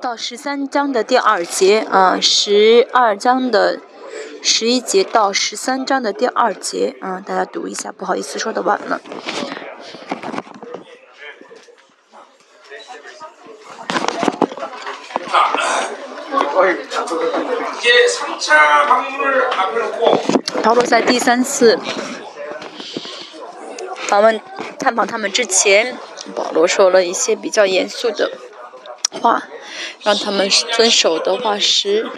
到十三章的第二节啊，十二章的十一节到十三章的第二节啊，大家读一下，不好意思说的晚了。保罗在第三次访问探访他们之前，保罗说了一些比较严肃的话，让他们遵守的话是，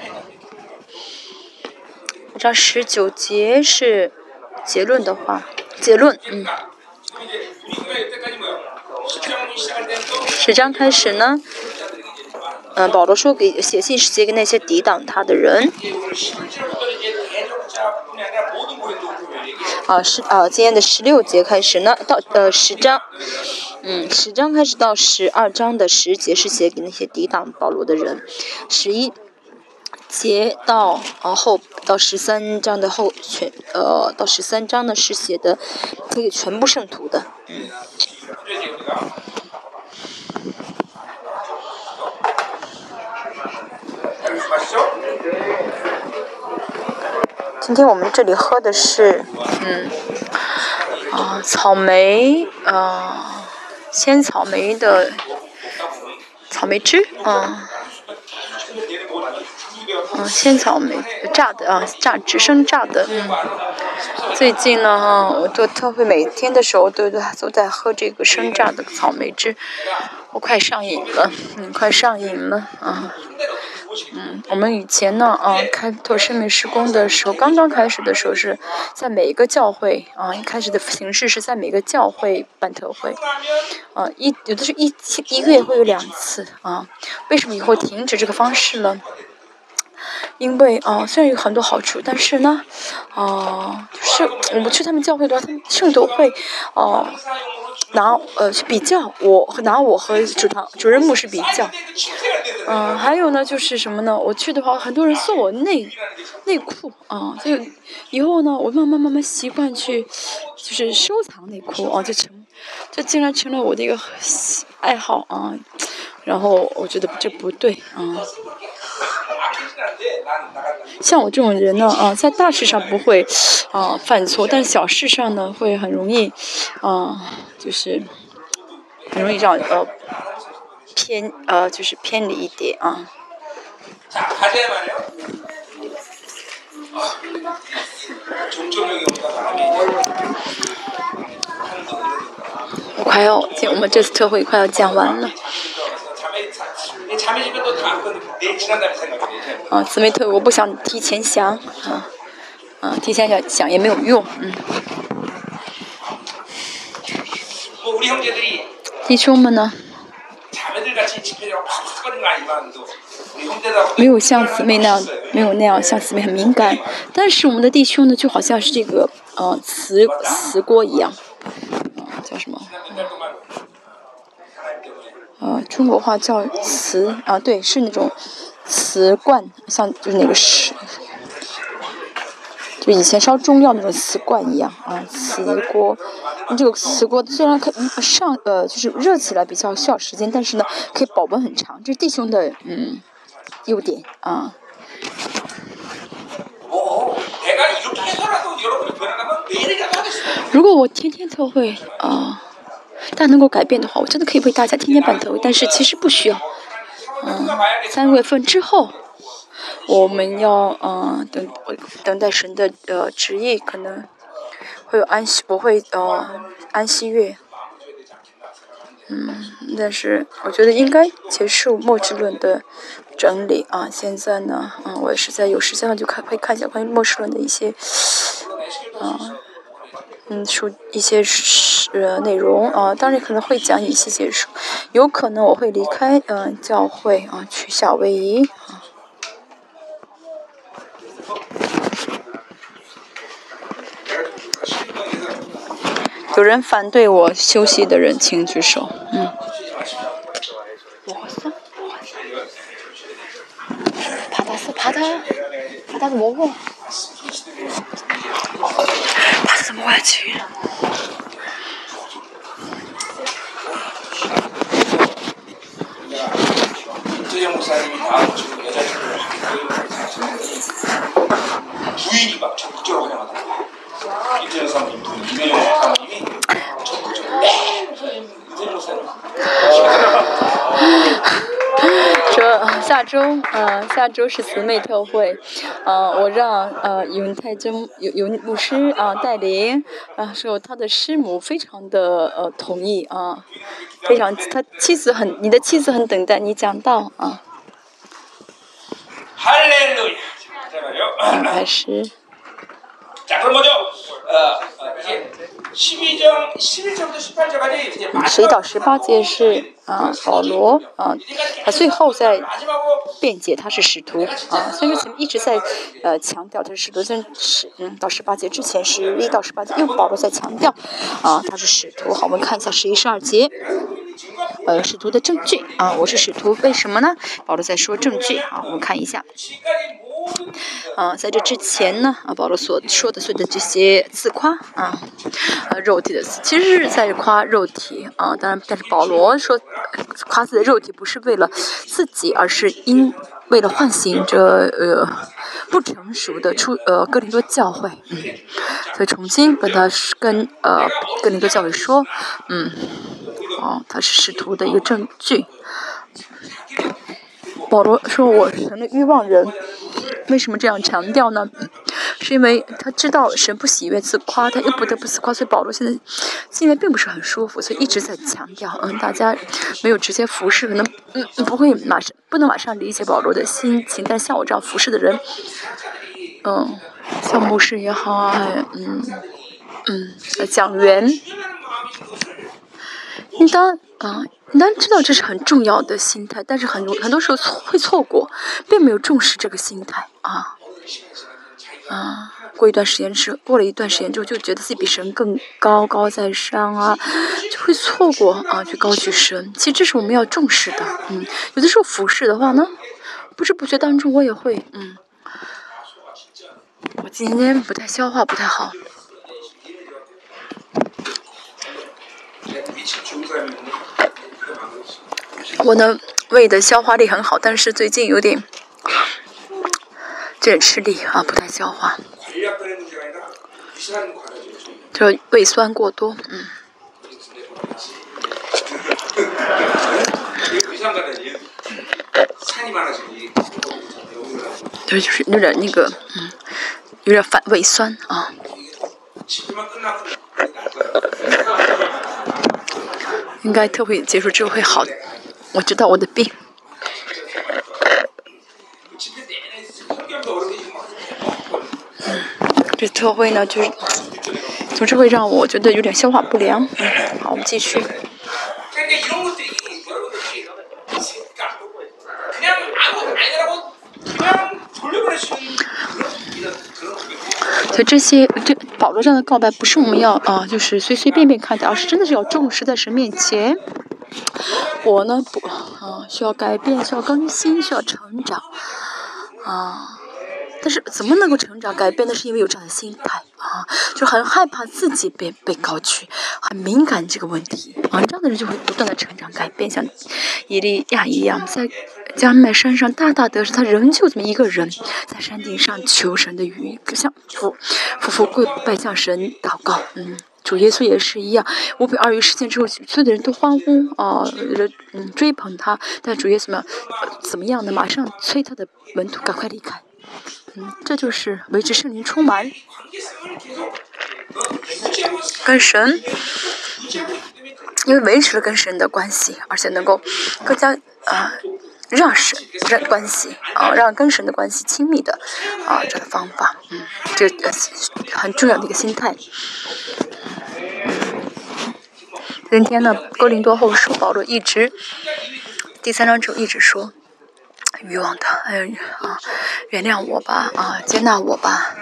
这十九节是结论的话，结论，嗯，十章开始呢。嗯，保罗说给写信是写给那些抵挡他的人。啊，是啊，今天的十六节开始呢，到呃十章，嗯，十章开始到十二章的十节是写给那些抵挡保罗的人，十一节到然后到十三章的后全呃到十三章呢是写的可以全部圣徒的，嗯。今天我们这里喝的是，嗯，啊，草莓，啊，鲜草莓的草莓汁，啊，嗯，鲜草莓榨的啊，榨汁生榨的，嗯，最近呢，我做特会每天的时候都都都在喝这个生榨的草莓汁，我快上瘾了，嗯，快上瘾了，啊。嗯我们以前呢，啊，开拓生命施工的时候，刚刚开始的时候是在每一个教会，啊，一开始的形式是在每个教会办特会，啊，一有的是一一个月会有两次，啊，为什么以后停止这个方式了？因为啊，虽然有很多好处，但是呢，啊，就是我们去他们教会的话，他们圣徒会，哦。拿呃去比较，我拿我和主堂主任牧师比较，嗯，还有呢就是什么呢？我去的话，很多人送我内内裤啊，所以以后呢，我慢慢慢慢习惯去就是收藏内裤啊，就成这竟然成了我的一个爱好啊，然后我觉得这不对啊。像我这种人呢，啊，在大事上不会，啊，犯错，但小事上呢，会很容易，啊，就是很容易让呃偏呃就是偏离一点啊。我快要，我们这次特会快要讲完了。啊，姊妹特，我不想提前想，啊，啊，提前想想也没有用，嗯。弟兄们呢？没有像姊妹那样，没有那样像姊妹很敏感，但是我们的弟兄呢，就好像是这个，呃，瓷瓷锅一样，啊，叫什么？呃，中国话叫瓷啊，对，是那种瓷罐，像就是那个是，就以前烧中药那种瓷罐一样啊，瓷锅。这个瓷锅虽然可上呃，就是热起来比较需要时间，但是呢，可以保温很长，这是弟兄的嗯优点啊。如果我天天都会啊。但能够改变的话，我真的可以为大家天天办特会，但是其实不需要。嗯，三月份之后，我们要嗯等等待神的呃旨意，可能会有安息，不会呃安息月。嗯，但是我觉得应该结束末世论的整理啊。现在呢，嗯，我也是在有时间了就看，可以看一下关于末世论的一些啊。嗯，书一些呃内容啊，当然可能会讲一些结束，有可能我会离开嗯教会啊，去夏威夷啊。有人反对我休息的人，请举手。嗯。爬 가서 모아지. 이재영 목사님이 다음 부인이 막 적극적으로 환영하다. 이재영 목사님 부인, 이재영 목사님이 적극적으로 네. 이재영 목사님. 说下周，呃，下周是姊妹特会，呃，我让呃永泰真永永牧师啊带领，啊，说他的师母非常的呃同意啊，非常他妻子很，你的妻子很等待你讲道啊。开始。十一到十八节是啊，保罗啊，他最后在辩解他是使徒啊，所以说前面一直在呃强调他是使徒，在十嗯到十八节之前十一到十八节又保罗在强调啊他是使徒。好，我们看一下十一十二节，呃使徒的证据啊，我是使徒，为什么呢？保罗在说证据啊，我们看一下。啊，在这之前呢，啊，保罗所说的所有的这些自夸啊，呃，肉体的，其实是在夸肉体啊。当然，但是保罗说夸自己的肉体不是为了自己，而是因为了唤醒这呃不成熟的出呃哥林多教会，嗯，所以重新跟他跟呃哥林多教会说，嗯，哦，他是使徒的一个证据。保罗说：“我成了欲望人。”为什么这样强调呢？是因为他知道神不喜悦自夸，他又不得不自夸，所以保罗现在心里并不是很舒服，所以一直在强调。嗯，大家没有直接服侍，可能嗯不会马上不能马上理解保罗的心情，但像我这样服侍的人，嗯，像牧师也好啊，嗯嗯，讲员，应当啊。你当然知道这是很重要的心态，但是很多很多时候错会错过，并没有重视这个心态啊啊！过一段时间之过了一段时间之后，就觉得自己比神更高高在上啊，就会错过啊，去高举神。其实这是我们要重视的，嗯，有的时候服侍的话呢，不知不觉当中我也会嗯，我今天不太消化不太好。我的胃的消化力很好，但是最近有点，有点吃力啊，不太消化，就胃酸过多，嗯。对，就是有点那个，嗯，有点反胃酸啊。应该特会结束之后会好。我知道我的病。这特会呢，就是总是会让我觉得有点消化不良。好，我们继续。所以这些，这保罗这样的告白不是我们要啊，就是随随便便看的，而是真的是要重视在神面前。我呢不啊，需要改变，需要更新，需要成长啊。但是怎么能够成长改变？呢是因为有这样的心态啊，就很害怕自己被被高举，很敏感这个问题啊。这样的人就会不断的成长改变，像伊利亚一样，在加麦山上大大得胜，他仍旧这么一个人，在山顶上求神的雨，向夫夫妇跪拜向神祷告，嗯。主耶稣也是一样，五百二鱼事件之后，所有的人都欢呼啊，嗯，追捧他。但主耶稣呢，怎么样呢？马上催他的门徒赶快离开。嗯，这就是维持圣灵充满，跟神，因为维持了跟神的关系，而且能够更加啊让神让关系啊让跟神的关系亲密的啊这个方法，嗯，这个很重要的一个心态。今天呢，哥林多后书保罗一直第三章就一直说欲望的，哎啊，原谅我吧，啊，接纳我吧。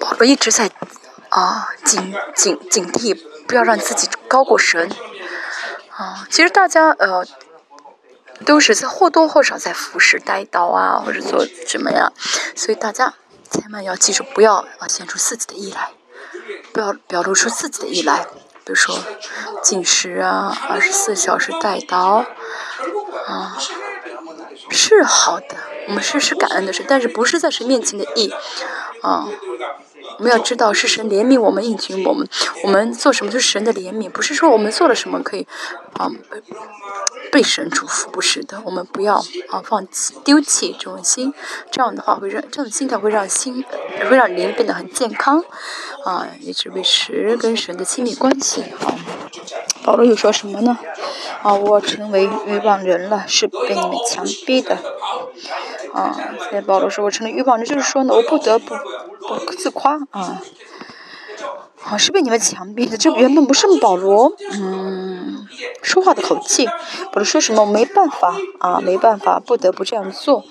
保罗一直在啊警警警惕，不要让自己高过神。啊，其实大家呃都是在或多或少在服侍带刀啊，或者做什么呀，所以大家千万要记住，不要啊显出自己的意来。不要表露出自己的意来，比如说进食啊，二十四小时带刀，啊，是好的，我们是是感恩的事，但是不是在神面前的意，啊。我们要知道是神怜悯我们，应许我们，我们做什么就是神的怜悯，不是说我们做了什么可以，啊，被神祝福，不是的，我们不要啊放弃、丢弃这种心，这样的话会让这种心态会让心，会让灵变得很健康，啊，一直维持跟神的亲密关系啊。保罗又说什么呢？啊，我成为欲望人了，是被你们强逼的。啊，所以保罗说我成了欲望人，就是说呢，我不得不不自夸啊。好，是被你们强逼的，这原本不是保罗，嗯，说话的口气。保罗说什么？没办法啊，没办法，不得不这样做。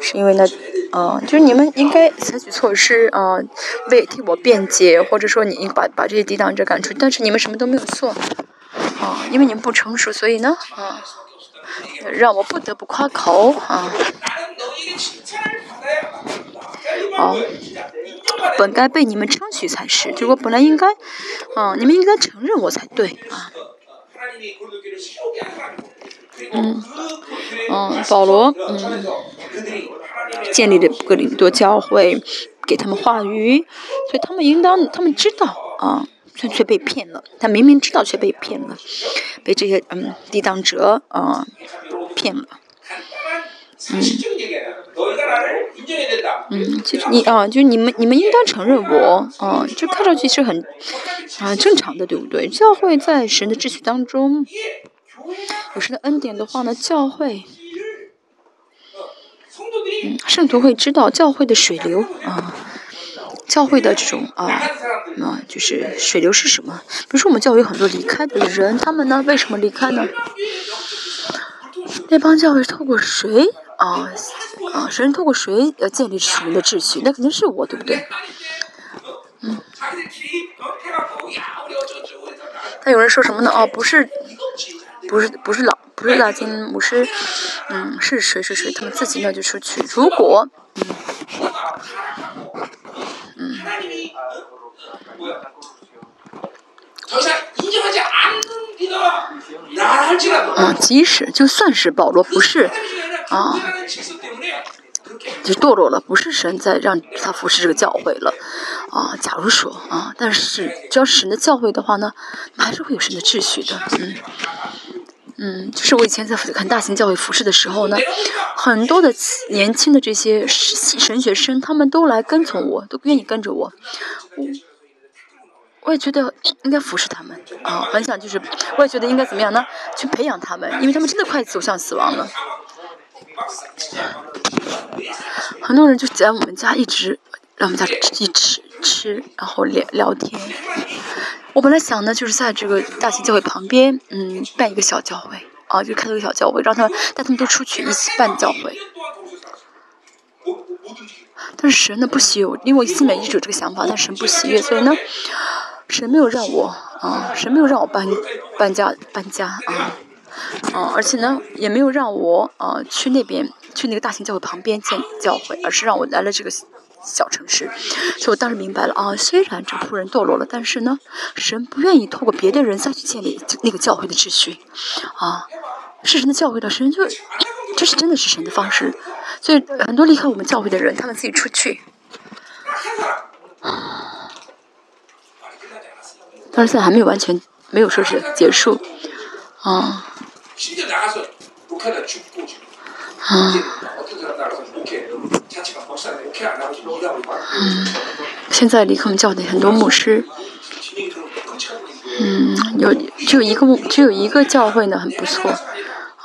是因为呢，嗯，就是你们应该采取措施，嗯，为替我辩解，或者说你把把这些抵挡者赶出，但是你们什么都没有做，啊，因为你们不成熟，所以呢，啊，让我不得不夸口，啊，好，本该被你们称许才是，就我本来应该，嗯，你们应该承认我才对，啊。嗯，嗯，保罗，嗯，建立的格林多教会，给他们话语，所以他们应当，他们知道啊，却却被骗了。他明明知道，却被骗了，被这些嗯抵挡者啊骗了。嗯，嗯，其实你啊，就你们，你们应当承认我啊，就看上去是很啊正常的，对不对？教会在神的秩序当中。有神的恩典的话呢，教会，嗯，圣徒会知道教会的水流啊，教会的这种啊，啊，就是水流是什么？比如说我们教会有很多离开的人，他们呢为什么离开呢？那帮教会透过谁啊？啊，神透过谁要建立属灵的秩序？那肯定是我，对不对？嗯。那有人说什么呢？哦，不是。不是不是老不是大金牧师，嗯，是谁是谁？他们自己呢就出去。如果，嗯，嗯，即使就算是保罗不是啊，就堕落了，不是神在让他服侍这个教会了啊。假如说啊，但是只要是神的教会的话呢，还是会有神的秩序的，嗯。嗯，就是我以前在看大型教会服饰的时候呢，很多的年轻的这些神学生，他们都来跟从我，都愿意跟着我。我我也觉得应该服侍他们啊，很想就是，我也觉得应该怎么样呢？去培养他们，因为他们真的快走向死亡了。很多人就在我们家一直，让我们家一直吃，然后聊聊天。我本来想呢，就是在这个大型教会旁边，嗯，办一个小教会，啊，就开了个小教会，让他们带他们都出去一起办教会。但是神呢不喜悦，因为我心里面一直有这个想法，但神不喜悦，所以呢，神没有让我，啊，神没有让我搬搬家搬家啊，啊，而且呢，也没有让我啊去那边去那个大型教会旁边建教会，而是让我来了这个。小城市，所以我当时明白了啊。虽然这仆人堕落了，但是呢，神不愿意透过别的人再去建立那个教会的秩序，啊，是神的教会的神就，这是真的是神的方式。所以很多离开我们教会的人，他们自己出去，但是现在还没有完全没有说是结束，啊，啊。嗯，现在离开我们教的很多牧师，嗯，有只有一个牧，只有一个教会呢，很不错，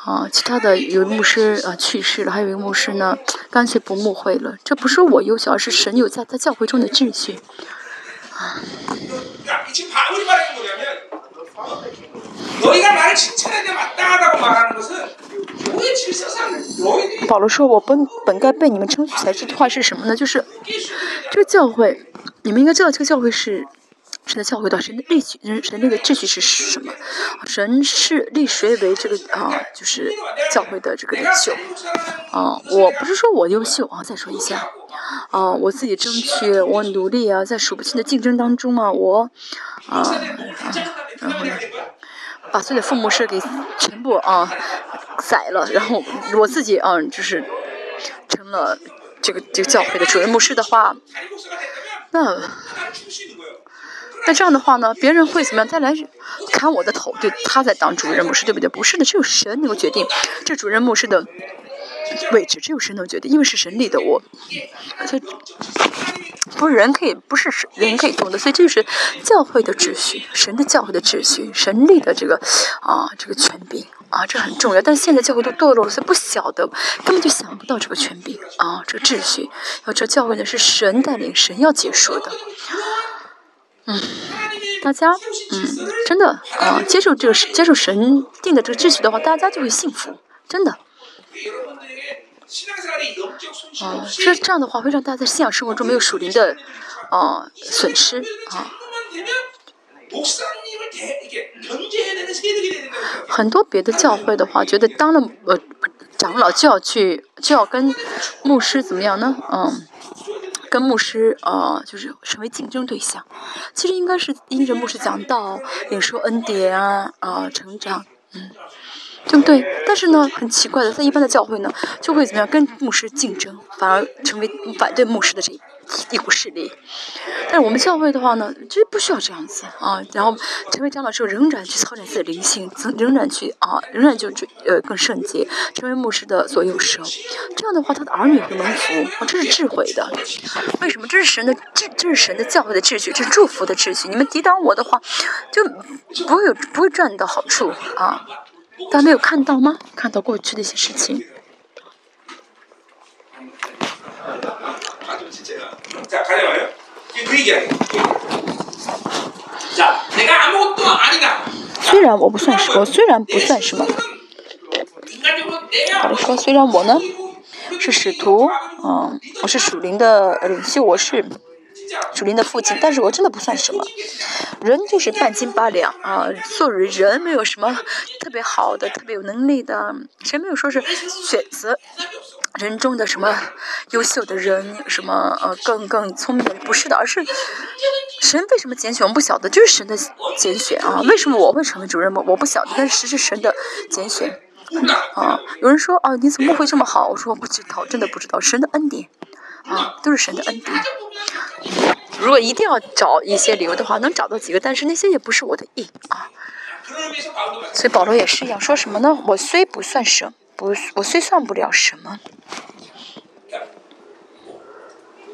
啊，其他的有牧师啊去世了，还有一个牧师呢，干脆不牧会了。这不是我优秀，而是神有在他教会中的秩序。啊。保罗说：“我本本该被你们称许才这句话是什么呢？就是这个教会，你们应该知道这个教会是神的教会，到神的秩序，神的那个秩序是什么？神是立谁为这个啊？就是教会的这个领袖。啊，我不是说我优秀啊，再说一下，啊，我自己争取，我努力啊，在数不清的竞争当中啊，我，啊啊，然后呢，把自己的父母是给全部啊宰了，然后我自己啊就是成了这个这个教会的主任牧师的话，那。那这样的话呢，别人会怎么样？再来砍我的头，对，他在当主任牧师，对不对？不是的，只有神能够决定这主任牧师的位置，只有神能决定，因为是神立的我，所以不是人可以，不是人可以动的，所以这就是教会的秩序，神的教会的秩序，神立的这个啊这个权柄啊，这很重要。但现在教会都堕落了，所以不晓得，根本就想不到这个权柄啊，这个秩序。要知道教会呢是神带领，神要结束的。嗯，大家，嗯，真的啊，接受这个接受神定的这个秩序的话，大家就会幸福，真的。啊，这这样的话会让大家在信仰生活中没有属灵的啊损失啊。很多别的教会的话，觉得当了呃长老就要去就要跟牧师怎么样呢？嗯。跟牧师呃，就是成为竞争对象，其实应该是因着牧师讲道，领受恩典啊，啊，成长，嗯，对不对？但是呢，很奇怪的，在一般的教会呢，就会怎么样跟牧师竞争，反而成为反对牧师的这。一股势力，但是我们教会的话呢，就不需要这样子啊。然后成为长老之后，仍然去操练自己的灵性，仍然去啊，仍然就呃更圣洁，成为牧师的左右手。这样的话，他的儿女会蒙福，这是智慧的。为什么？这是神的秩，这是神的教会的秩序，这是祝福的秩序。你们抵挡我的话，就不会有不会赚到好处啊。大家没有看到吗？看到过去的一些事情。虽然我不算什么，虽然不算什么，我说虽然我呢是使徒，嗯，我是属灵的领袖，我是属灵的父亲，但是我真的不算什么，人就是半斤八两啊，做人没有什么特别好的、特别有能力的，谁没有说是选择。人中的什么优秀的人，什么呃更更聪明的，不是的，而是神为什么拣选，我们不晓得，就是神的拣选啊。为什么我会成为主任吗？我不晓得，但是是神的拣选啊。有人说啊，你怎么会这么好？我说我不知道，真的不知道，神的恩典啊，都是神的恩典。如果一定要找一些理由的话，能找到几个，但是那些也不是我的意啊。所以保罗也是一样，说什么呢？我虽不算什。不我虽算不了什么，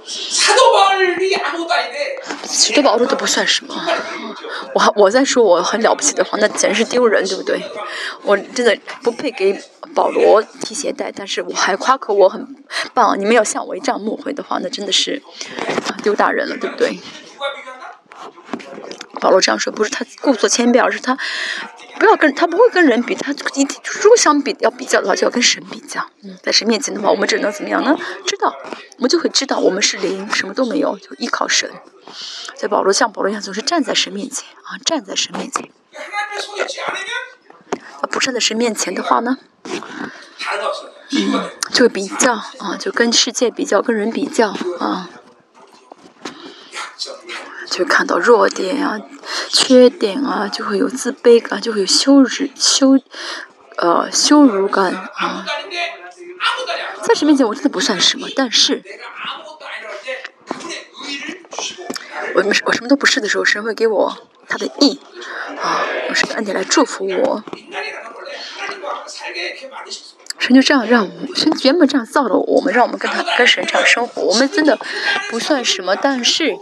石头保罗都不算什么。我我在说我很了不起的话，那简直是丢人，对不对？我真的不配给保罗提鞋带，但是我还夸口我很棒。你们要像我这样误会的话，那真的是丢大人了，对不对？保罗这样说不是他故作谦卑，而是他。不要跟他不会跟人比，他一如果想比要比较的话，就要跟神比较。嗯，在神面前的话，我们只能怎么样呢？知道，我们就会知道我们是零，什么都没有，就依靠神。在保罗像保罗一样，总是站在神面前啊，站在神面前。啊，不站在神面前的话呢，嗯，就会比较啊，就跟世界比较，跟人比较啊。就看到弱点啊、缺点啊，就会有自卑感，就会有羞耻、羞呃羞辱感啊。在神面前，我真的不算什么，但是，我我什么都不是的时候，神会给我他的意啊，用神的恩典来祝福我。神就这样让我们，神原本这样造了我们，让我们跟他跟神这样生活。我们真的不算什么，但是，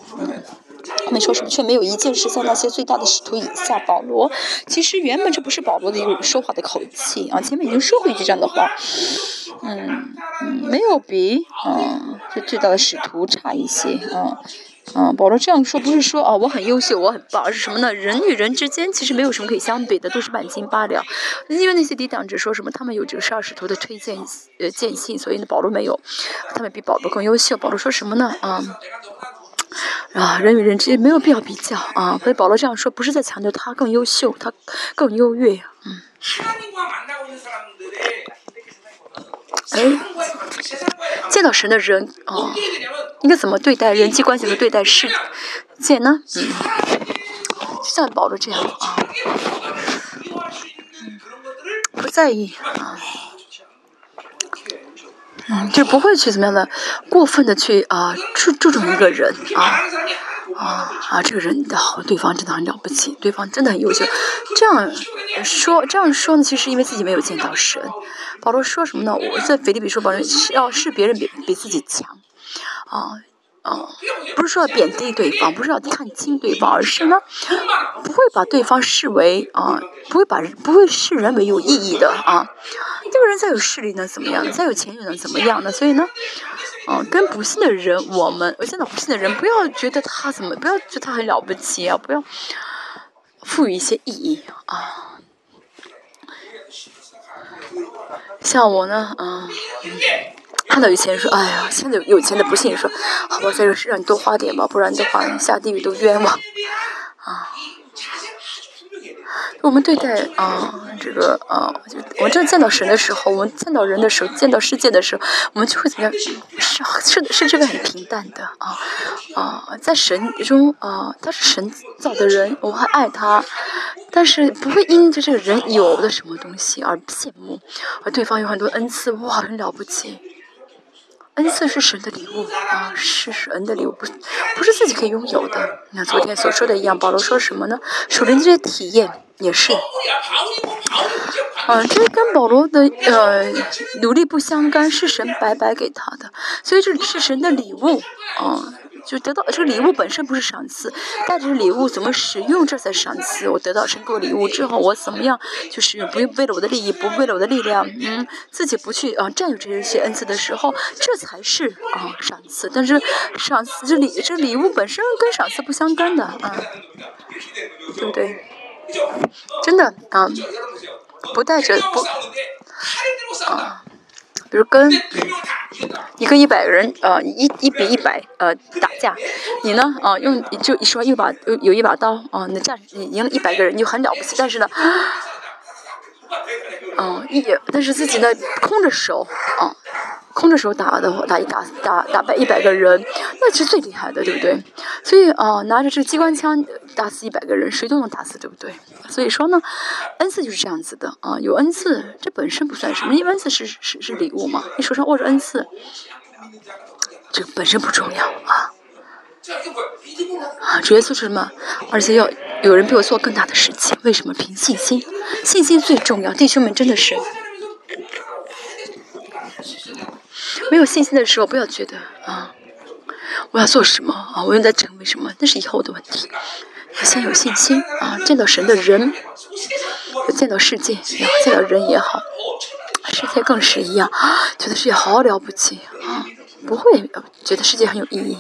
他们说什么却没有一件事在那些最大的使徒以下。保罗其实原本这不是保罗的一个说话的口气啊，前面已经说过一句这样的话，嗯，没有比嗯这最大的使徒差一些啊啊。保罗这样说不是说哦我很优秀我很棒，而是什么呢？人与人之间其实没有什么可以相比的，都是半斤八两。因为那些抵挡者说什么他们有这个十二使徒的推荐呃荐信，所以呢保罗没有，他们比保罗更优秀。保罗说什么呢？啊？啊，人与人之间没有必要比较啊。所以保罗这样说，不是在强调他更优秀，他更优越。嗯。哎，见到神的人啊，应该怎么对待人际关系和对待世界呢？嗯，就像保罗这样啊，嗯，不在意啊。嗯，就不会去怎么样的过分的去啊注注重一个人啊啊啊这个人的好，对方真的很了不起，对方真的很优秀。这样说这样说呢，其实因为自己没有见到神。保罗说什么呢？我在腓立比说，保罗要是别人比比自己强啊。啊，不是说贬低对方，不是要看轻对方，而是呢，不会把对方视为啊，不会把不会视人为有意义的啊。这个人再有势力能，怎么样？再有钱又能怎么样呢？所以呢，啊，跟不幸的人，我们我见到不幸的人，不要觉得他怎么，不要觉得他很了不起啊，不要赋予一些意义啊。像我呢，嗯。看到有钱人说：“哎呀，现在有钱的不信，说好吧，在这是让你多花点吧，不然的话你下地狱都冤枉。”啊，我们对待啊这个啊，我们真见到神的时候，我们见到人的时候，见到世界的时候，我们就会怎么样？是是是这个很平淡的啊啊，在神中啊，他是神造的人，我还爱他，但是不会因着这个人有的什么东西而羡慕，而对方有很多恩赐，哇，很了不起。恩赐是神的礼物啊，是神的礼物，不不是自己可以拥有的。你看昨天所说的一样，保罗说什么呢？属灵这些体验也是，啊，这跟保罗的呃努力不相干，是神白白给他的，所以这是神的礼物啊。就得到这个礼物本身不是赏赐，带着礼物怎么使用这才赏赐。我得到神给我礼物之后，我怎么样就使用？不为了我的利益，不为了我的力量，嗯，自己不去啊占有这些恩赐的时候，这才是啊赏赐。但是赏赐这礼这礼物本身跟赏赐不相干的啊，对不对？真的啊，不带着不啊。比如跟你跟一百个人呃一一比一百呃打架，你呢啊用就一说一把有有一把刀啊，那战你赢了一百个人你就很了不起，但是呢，嗯一但是自己呢空着手啊。空着手打的，打一打打打败一百个人，那是最厉害的，对不对？所以啊，拿着这个机关枪打死一百个人，谁都能打死，对不对？所以说呢，恩赐就是这样子的啊，有恩赐，这本身不算什么，因为恩赐是是是礼物嘛，你手上握着恩赐，这本身不重要啊。啊，主要做什么？而且要有人比我做更大的事情，为什么？凭信心，信心最重要，弟兄们真的是。没有信心的时候，不要觉得啊，我要做什么啊，我应该成为什么？那是以后的问题。要先有信心啊，见到神的人，见到世界也好，见到人也好，世界更是一样，觉得世界好了不起啊，不会觉得世界很有意义。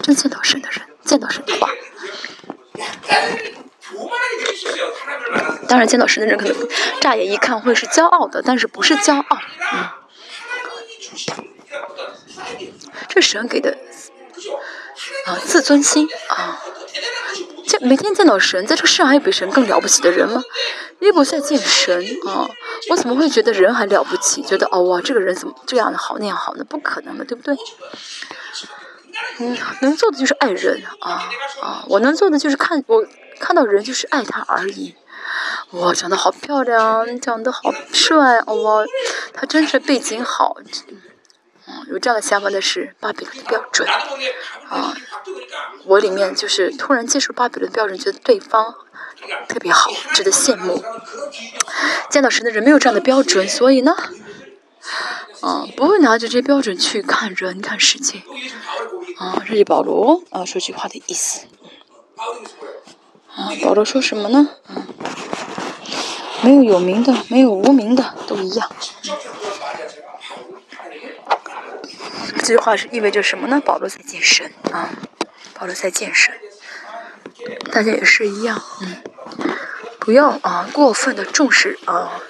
真见到神的人，见到神的话，当然见到神的人可能乍眼一看会是骄傲的，但是不是骄傲，嗯。这神给的啊，自尊心啊，见每天见到神，在这个世上还有比神更了不起的人吗？耶不在见神啊，我怎么会觉得人还了不起？觉得哦哇，这个人怎么这样的好那样好呢？不可能的，对不对？嗯，能做的就是爱人啊啊，我能做的就是看我看到人就是爱他而已。哇，长得好漂亮，长得好帅，哇，他真是背景好。有这样的想法的是巴比伦的标准，啊，我里面就是突然接受巴比伦标准，觉得对方特别好，值得羡慕。见到神的人没有这样的标准，所以呢，啊，不会拿着这些标准去看人、看世界。啊，这是保罗啊说句话的意思。啊，保罗说什么呢？啊，没有有名的，没有无名的，都一样。这句话是意味着什么呢？保罗在健身啊，保罗在健身，大家也是一样，嗯，不要啊过分的重视啊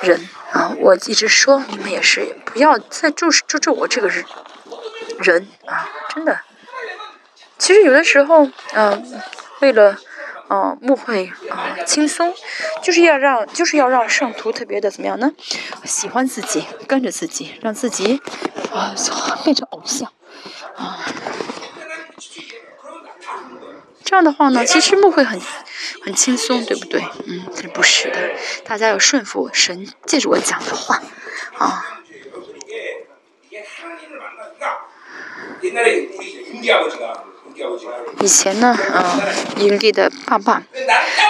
人啊，我一直说你们也是，不要再注视注重我这个人人啊，真的，其实有的时候，嗯，为了嗯，牧会啊轻松，就是要让就是要让圣徒特别的怎么样呢？喜欢自己，跟着自己，让自己啊 变成偶像啊。这样的话呢，其实牧会很很轻松，对不对？嗯，不是的，大家要顺服神借着我讲的话啊。以前呢，啊，营地的爸爸，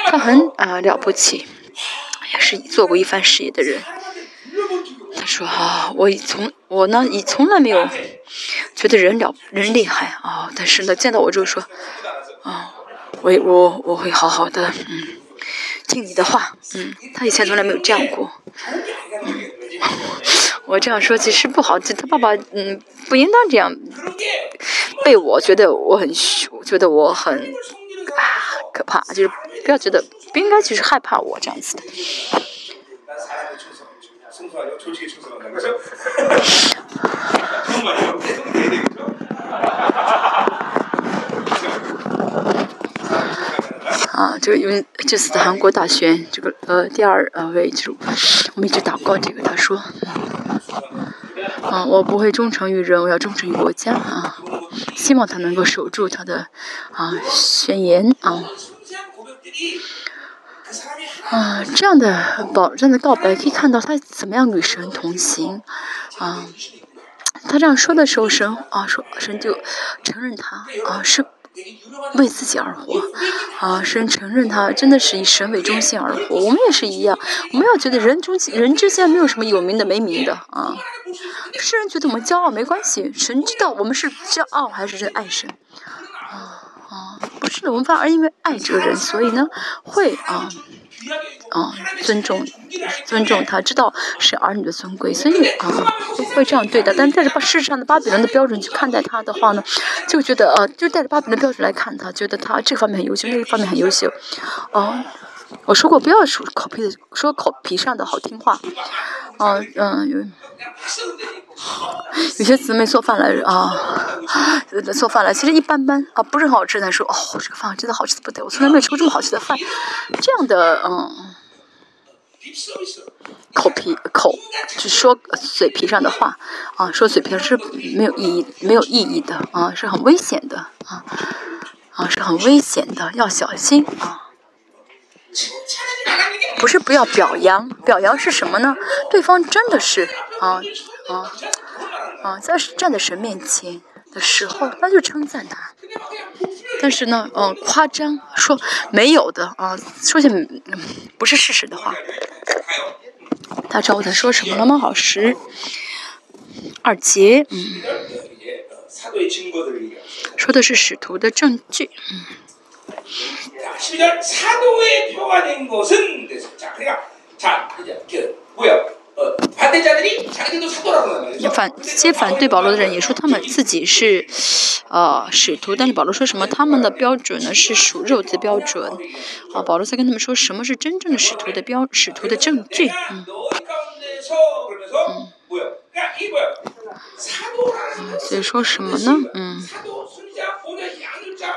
他很啊了不起，也是做过一番事业的人。他说啊，我从我呢，也从来没有觉得人了人厉害啊，但是呢，见到我就说，啊，我我我会好好的，嗯，听你的话，嗯，他以前从来没有这样过，嗯。我这样说其实不好，他爸爸嗯不应当这样被我觉得我很觉得我很啊可怕，就是不要觉得不应该就是害怕我这样子的。啊，就因为这次的韩国大选，这个呃第二呃位就我们一直祷告这个，他说。嗯，我不会忠诚于人，我要忠诚于国家啊！希望他能够守住他的啊宣言啊啊这样的保这样的告白，可以看到他怎么样与神同行啊。他这样说的时候，神啊说神就承认他啊是。为自己而活，啊，神承认他真的是以神为中心而活。我们也是一样，我们要觉得人中人之间没有什么有名的没名的啊。世人觉得我们骄傲没关系，神知道我们是骄傲还是爱神。啊啊，不是的，我们反而因为爱这个人，所以呢会啊。啊，尊重，尊重他，知道是儿女的尊贵，所以啊，会这样对待。但带着世上的巴比伦的标准去看待他的话呢，就觉得呃，就带着巴比伦的标准来看他，觉得他这方面很优秀，那个方面很优秀。哦，我说过不要说口皮的，说口皮上的好听话。哦，嗯，有有些姊妹做饭来着啊，做饭了，其实一般般啊，不是很好吃。她说哦，这个饭真的好吃的不得，我从来没有吃过这么好吃的饭。这样的嗯。口皮口，就说嘴皮上的话啊，说嘴皮是没有意义、没有意义的啊，是很危险的啊啊，是很危险的，要小心啊。不是不要表扬，表扬是什么呢？对方真的是啊啊啊，在站在神面前的时候，那就称赞他。但是呢，嗯，夸张说没有的啊，说些不是事实的话。他知道我在说什么了吗？好十二节，嗯，说的是使徒的证据，嗯。反接反对保罗的人也说他们自己是，呃，使徒。但是保罗说什么？他们的标准呢是属肉的标准。啊，保罗在跟他们说什么是真正的使徒的标使徒的证据。嗯。嗯。所以说什么呢？嗯。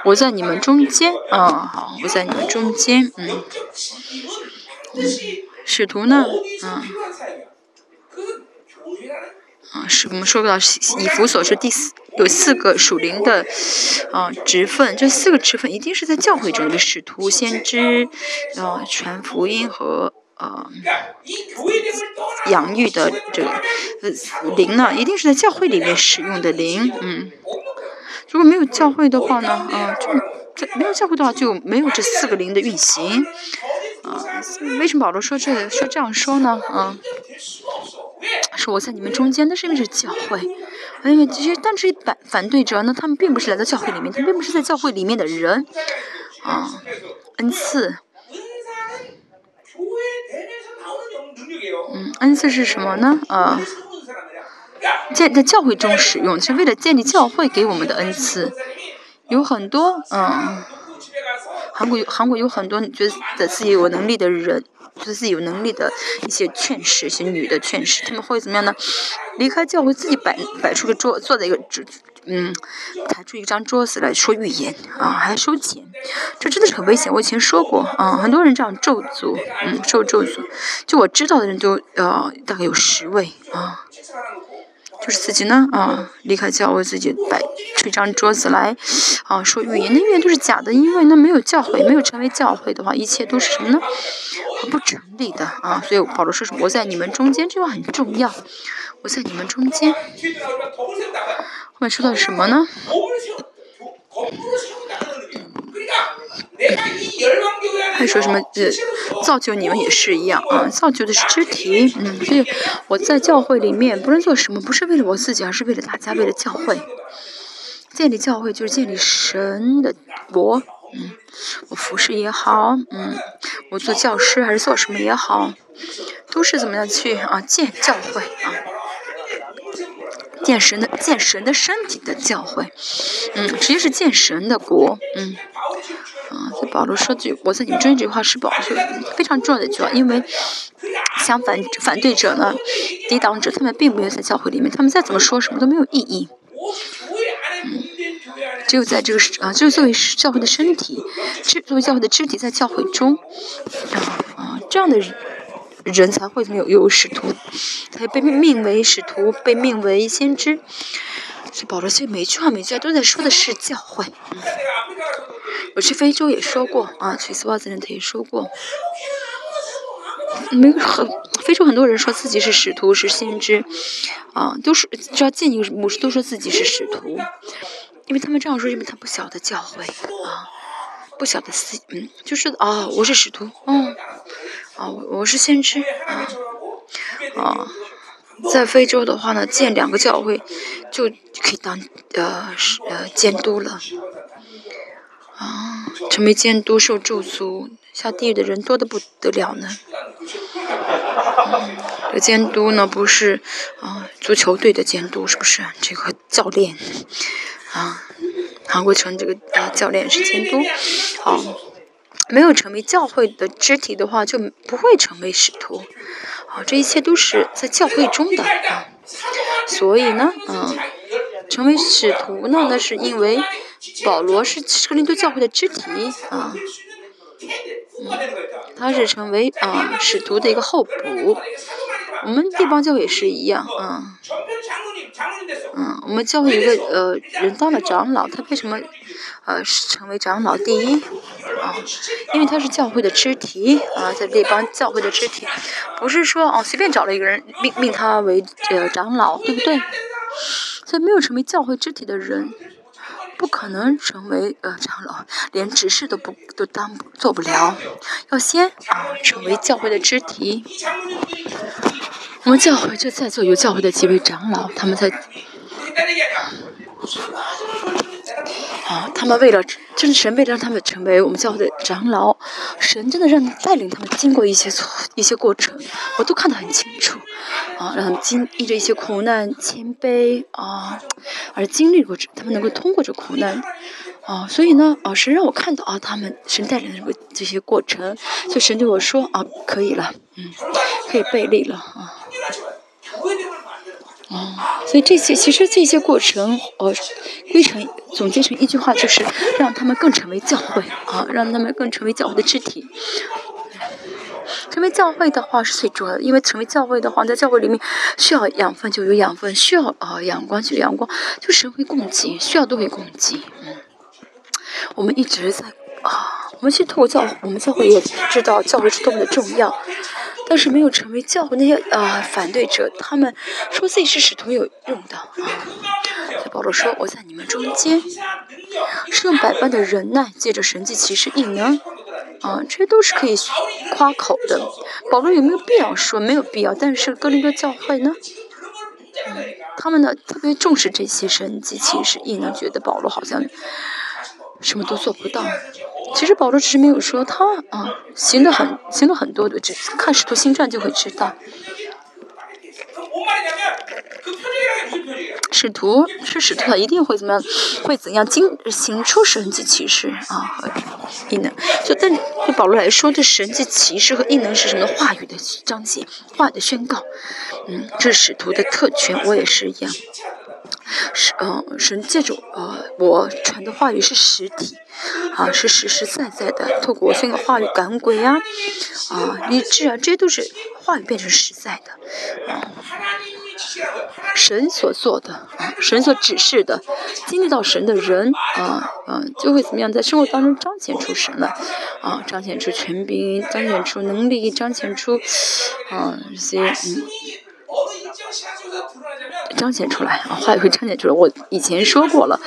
我在你们中间。啊，好，我在你们中间。嗯。嗯。使徒呢？嗯。啊，是我们说到以弗所是第四，有四个属灵的啊职分，这四个职分一定是在教会中的使徒、先知，啊传福音和呃养育的这个呃灵呢，一定是在教会里面使用的灵，嗯，如果没有教会的话呢，啊就这没有教会的话就没有这四个灵的运行，啊，为什么保罗说这说这样说呢？啊？说我在你们中间，那是因为是教会，因为这些但是反反对者呢，他们并不是来到教会里面，他们并不是在教会里面的人，啊，恩赐，嗯，恩赐是什么呢？啊，建在教会中使用，是为了建立教会给我们的恩赐，有很多，嗯，韩国有韩国有很多觉得自己有能力的人。觉得自己有能力的一些劝士，一些女的劝士，他们会怎么样呢？离开教会，自己摆摆出个桌，坐在一个桌嗯，抬出一张桌子来说预言啊，还收钱，这真的是很危险。我以前说过啊，很多人这样咒诅，嗯，受咒诅，就我知道的人都呃大概有十位啊。就是自己呢，啊，离开教会，自己摆出一张桌子来，啊，说语言，的预言都是假的，因为那没有教会，没有成为教会的话，一切都是什么呢？不成立的啊！所以保罗说什么？我在你们中间，这句话很重要。我在你们中间，后面说到什么呢？还说什么？呃，造就你们也是一样啊，造就的是肢体。嗯，所以我在教会里面，不论做什么，不是为了我自己，而是为了大家，为了教会。建立教会就是建立神的国。嗯，我服侍也好，嗯，我做教师还是做什么也好，都是怎么样去啊建教会啊，建神的建神的身体的教会。嗯，实际是建神的国。嗯。啊，这保罗说句“我在你们中间”这句话是保罗非常重要的一句话，因为相反反对者呢、抵挡者，他们并没有在教会里面，他们再怎么说什么都没有意义。嗯，只有在这个啊，只有作为教会的身体，肢作为教会的肢体，在教会中啊啊这样的人才会有有使徒，才被命为使徒，被命为先知。所以保罗所以每句话每句话都在说的是教会。嗯我去非洲也说过啊，去斯瓦兹人他也说过，没有很非洲很多人说自己是使徒是先知，啊，都是只要见一个牧师都说自己是使徒，因为他们这样说，因为他不晓得教会啊，不晓得思嗯，就是啊，我是使徒，嗯，啊，我是先知啊，啊，在非洲的话呢，建两个教会就可以当呃呃监督了。啊，成为监督受咒诅下地狱的人多的不得了呢。这监督呢不是啊足球队的监督是不是？这个教练啊，韩国成这个啊教练是监督。啊，没有成为教会的肢体的话，就不会成为使徒。啊，这一切都是在教会中的啊。所以呢，嗯，成为使徒呢，那是因为。保罗是克林多教会的肢体啊，嗯，他是成为啊使徒的一个候补。我们地方教会也是一样啊，嗯，我们教会一个呃人当了长老，他为什么呃成为长老第一啊？因为他是教会的肢体啊，在这帮教会的肢体，不是说哦随便找了一个人命命他为呃长老，对不对？所以没有成为教会肢体的人。不可能成为呃长老，连执事都不都当做不了，要先啊成为教会的肢体。我们教会就在座有教会的几位长老，他们在啊，他们为了就是神为了让他们成为我们教会的长老，神真的让带领他们经过一些错一些过程，我都看得很清楚。啊，让他们经历着一些苦难、谦卑啊，而经历过这，他们能够通过这苦难啊，所以呢，啊，神让我看到啊，他们神带领的这些过程，所以神对我说啊，可以了，嗯，可以背立了啊，哦，所以这些其实这些过程，呃，归成总结成一句话，就是让他们更成为教会啊，让他们更成为教会的肢体。成为教会的话是最重要的，因为成为教会的话，在教会里面需要养分就有养分，需要啊阳光就有阳光，就神会供给，需要都会供给。嗯，我们一直在啊，我们去透过教，我们教会也知道教会是多么的重要，但是没有成为教会那些啊反对者，他们说自己是使徒有用的啊。保罗说：“我在你们中间，是用百般的忍耐，借着神迹奇事异能。”啊，这些都是可以夸口的。保罗有没有必要说？没有必要。但是哥林多教会呢？嗯，他们呢特别重视这些神迹奇事，异能，觉得保罗好像什么都做不到。其实保罗只是没有说他啊，行的很，行了很多的，只看使徒行传就会知道。使徒是使徒，他一定会怎么样？会怎样经行出神迹奇事啊和异能？就但对保罗来说，这神迹奇事和异能是什么？话语的彰显，话语的宣告。嗯，这是使徒的特权，我也是一样。是，嗯，神借着呃我传的话语是实体，啊，是实实在在的，透过我宣告话语赶鬼啊，啊，医治啊，这些都是话语变成实在的，啊，神所做的，啊，神所指示的，经历到神的人，啊，嗯，就会怎么样，在生活当中彰显出神来，啊，彰显出权柄，彰显出能力，彰显出，啊，这些，嗯。彰显出来啊，话语会彰显出来。我以前说过了，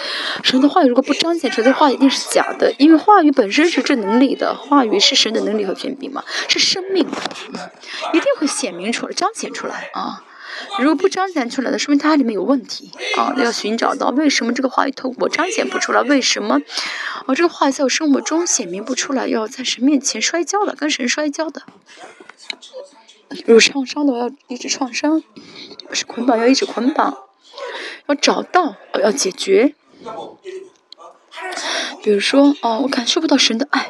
神的话语如果不彰显出来，这话一定是假的。因为话语本身是这能力的，话语是神的能力和权柄嘛，是生命，一定会显明出来、彰显出来啊。如果不彰显出来的，说明它里面有问题啊。要寻找到为什么这个话语透过彰显不出来，为什么啊这个话语在我生活中显明不出来，要在神面前摔跤的，跟神摔跤的。有创伤的，我要一直创伤；是捆绑，要一直捆绑。要找到哦，要解决。比如说，哦，我感受不到神的爱，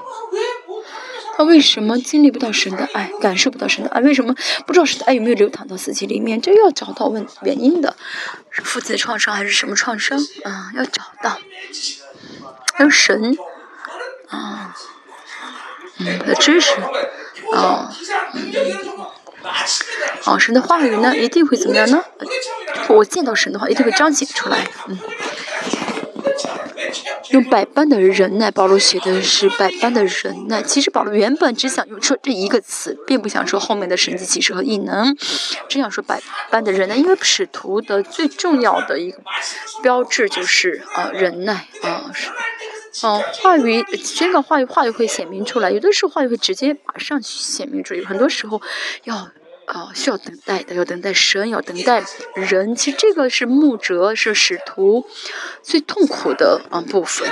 他为什么经历不到神的爱，感受不到神的爱？为什么不知道神的爱有没有流淌到自己里面？这要找到问原因的，是父子创伤还是什么创伤？啊，要找到。还有神，啊，嗯，的知识，啊，嗯。啊，神的话语呢，一定会怎么样呢？我见到神的话，一定会彰显出来。嗯，用百般的忍耐，保罗写的是百般的忍耐。其实保罗原本只想用说这一个词，并不想说后面的神迹启示和异能，只想说百般的忍耐。因为使徒的最重要的一个标志就是啊忍耐啊是哦，话语宣告话语，话语会显明出来。有的时候话语会直接马上显明出来，很多时候要啊需要等待的，要等待神，要等待人。其实这个是牧者，是使徒最痛苦的啊部分，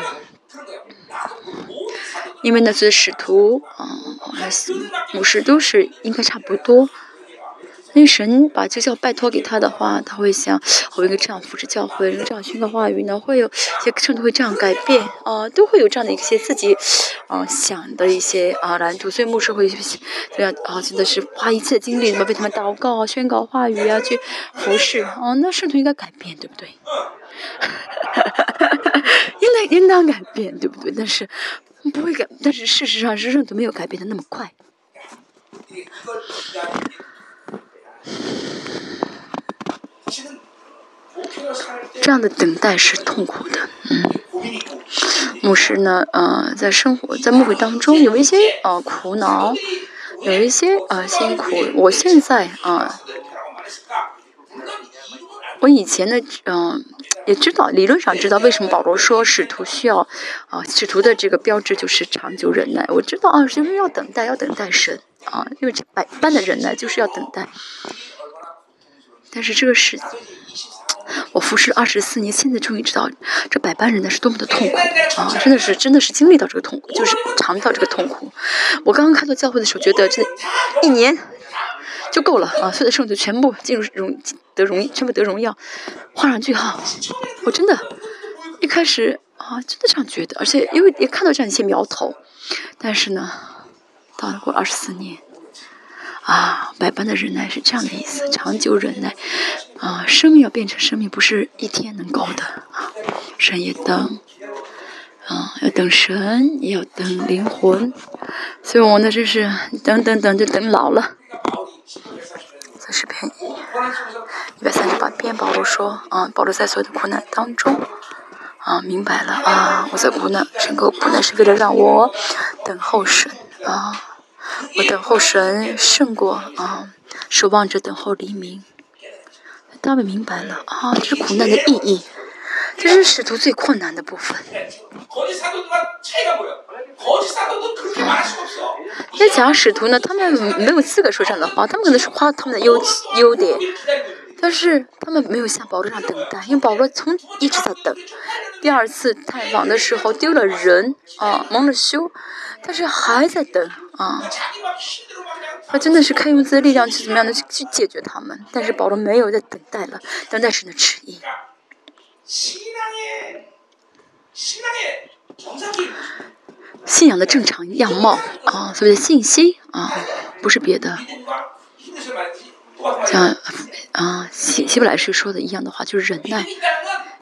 因为那些使徒啊，牧师都是应该差不多。那神把这教拜托给他的话，他会想，我应该这样扶持教会，这样宣告话语呢？会有些圣徒会这样改变啊，都会有这样的一些自己啊想的一些啊蓝图。所以牧师会这样啊，真的是花一切精力，怎么为他们祷告、宣告话语啊，去服侍啊？那圣徒应该改变，对不对？应该应当改变，对不对？但是不会改，但是事实上是圣徒没有改变的那么快。这样的等待是痛苦的，嗯。牧师呢，呃，在生活在牧会当中有一些呃苦恼，有一些呃辛苦。我现在啊，我以前呢，嗯，也知道理论上知道为什么保罗说使徒需要啊，使徒的这个标志就是长久忍耐。我知道啊，就是要等待，要等待神啊，因为这百般的忍耐就是要等待。但是这个是，我服侍了二十四年，现在终于知道这百般人呢是多么的痛苦啊！真的是，真的是经历到这个痛苦，就是尝到这个痛苦。我刚刚开到教会的时候，觉得这一年就够了啊！所有的圣徒全部进入荣得荣，全部得荣耀，画上句号。我真的，一开始啊，真的这样觉得，而且因为也看到这样一些苗头，但是呢，到了过二十四年。啊，百般的忍耐是这样的意思，长久忍耐，啊，生命要变成生命，不是一天能够的啊。神也等，啊，要等神，也要等灵魂，所以我呢，就是等等等，就等老了。三十篇一百三十八篇，保罗说，啊，保罗在所有的苦难当中，啊，明白了，啊，我在苦难，整个苦难是为了让我等候神，啊。我等候神胜过啊，守望着等候黎明。大卫明白了啊，这是苦难的意义，这是使徒最困难的部分。那讲使徒呢？他们没有资格说这样的话，他们可能是夸他们的优优点，但是他们没有像保罗这样等待，因为保罗从一直在等。第二次探访的时候丢了人啊，蒙了羞，但是还在等啊。他真的是可以用自己的力量去怎么样的去去解决他们，但是保罗没有在等待了，等待神的旨意。信仰的正常样貌啊，所谓的信心啊，不是别的。像啊希希伯来书说的一样的话，就是忍耐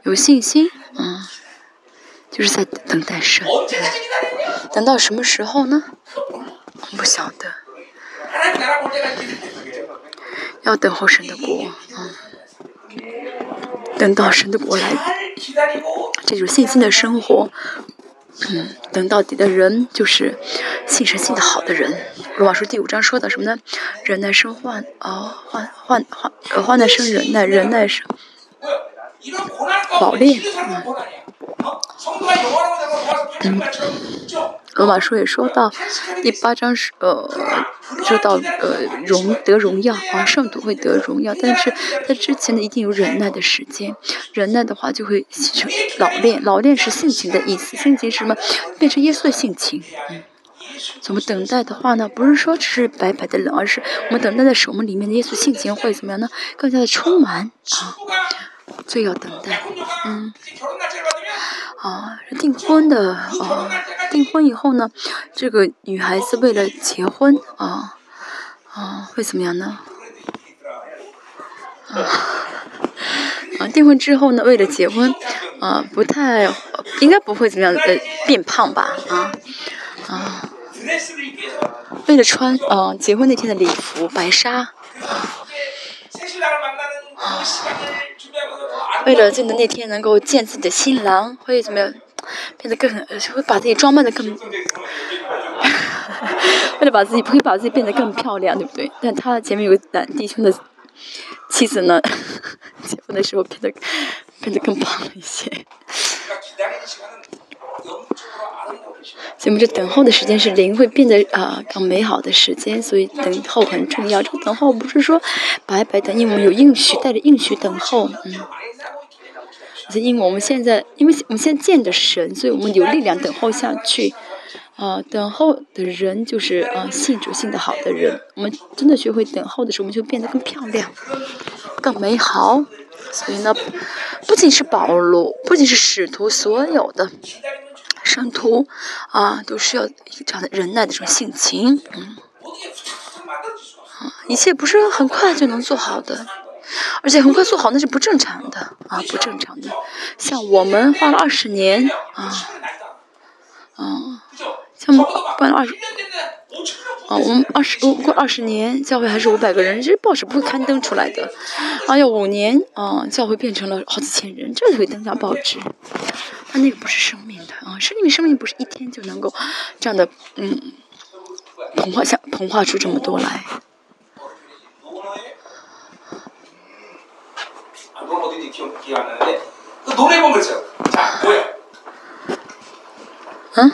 有信心，嗯，就是在等待神。等到什么时候呢？不晓得。要等候神的国，嗯，等到神的国来，这就是信心的生活。嗯，等到底的人就是信神信的好的人。罗马书第五章说的什么呢？忍耐生患，啊，患患患，患难生忍耐，忍耐生老练。嗯，罗马书也说到第八章是呃，说到呃荣得荣耀啊，圣徒会得荣耀，但是在之前呢，一定有忍耐的时间，忍耐的话就会形成老练，老练是性情的意思，性情是什么？变成耶稣的性情。嗯，怎么等待的话呢？不是说只是白白的冷，而是我们等待的时候，我们里面的耶稣性情会怎么样呢？更加的充满啊，所以要等待，嗯。啊，订婚的啊，订婚以后呢，这个女孩子为了结婚啊啊，会怎么样呢？啊 啊，订婚之后呢，为了结婚啊，不太应该不会怎么样的变胖吧？啊啊，为了穿啊结婚那天的礼服白纱。啊，为了真的那天能够见自己的新郎，会怎么样变得更，会把自己装扮的更，为了把自己不会把自己变得更漂亮，对不对？但他前面有个男弟兄的妻子呢，结婚的时候变得变得更胖了一些。所以我们这等候的时间是灵会变得啊更美好的时间，所以等候很重要。这个等候不是说白白等，因为我们有应许，带着应许等候，嗯。而且因为我们现在，因为我们现在见着神，所以我们有力量等候下去。啊，等候的人就是啊信主信的好的人。我们真的学会等候的时候，我们就变得更漂亮、更美好。所以呢，不仅是保罗，不仅是使徒，所有的。圣徒啊，都需要这样的忍耐的这种性情，嗯，啊，一切不是很快就能做好的，而且很快做好那是不正常的啊，不正常的。像我们花了二十年啊，啊，像我们办了二十。啊，我们二十过二十年，教会还是五百个人，这报纸不会刊登出来的。啊，要五年，啊，教会变成了好几千人，这才会登上报纸。他那个不是生命的啊，生命生命不是一天就能够这样的，嗯，膨化下膨化出这么多来。嗯？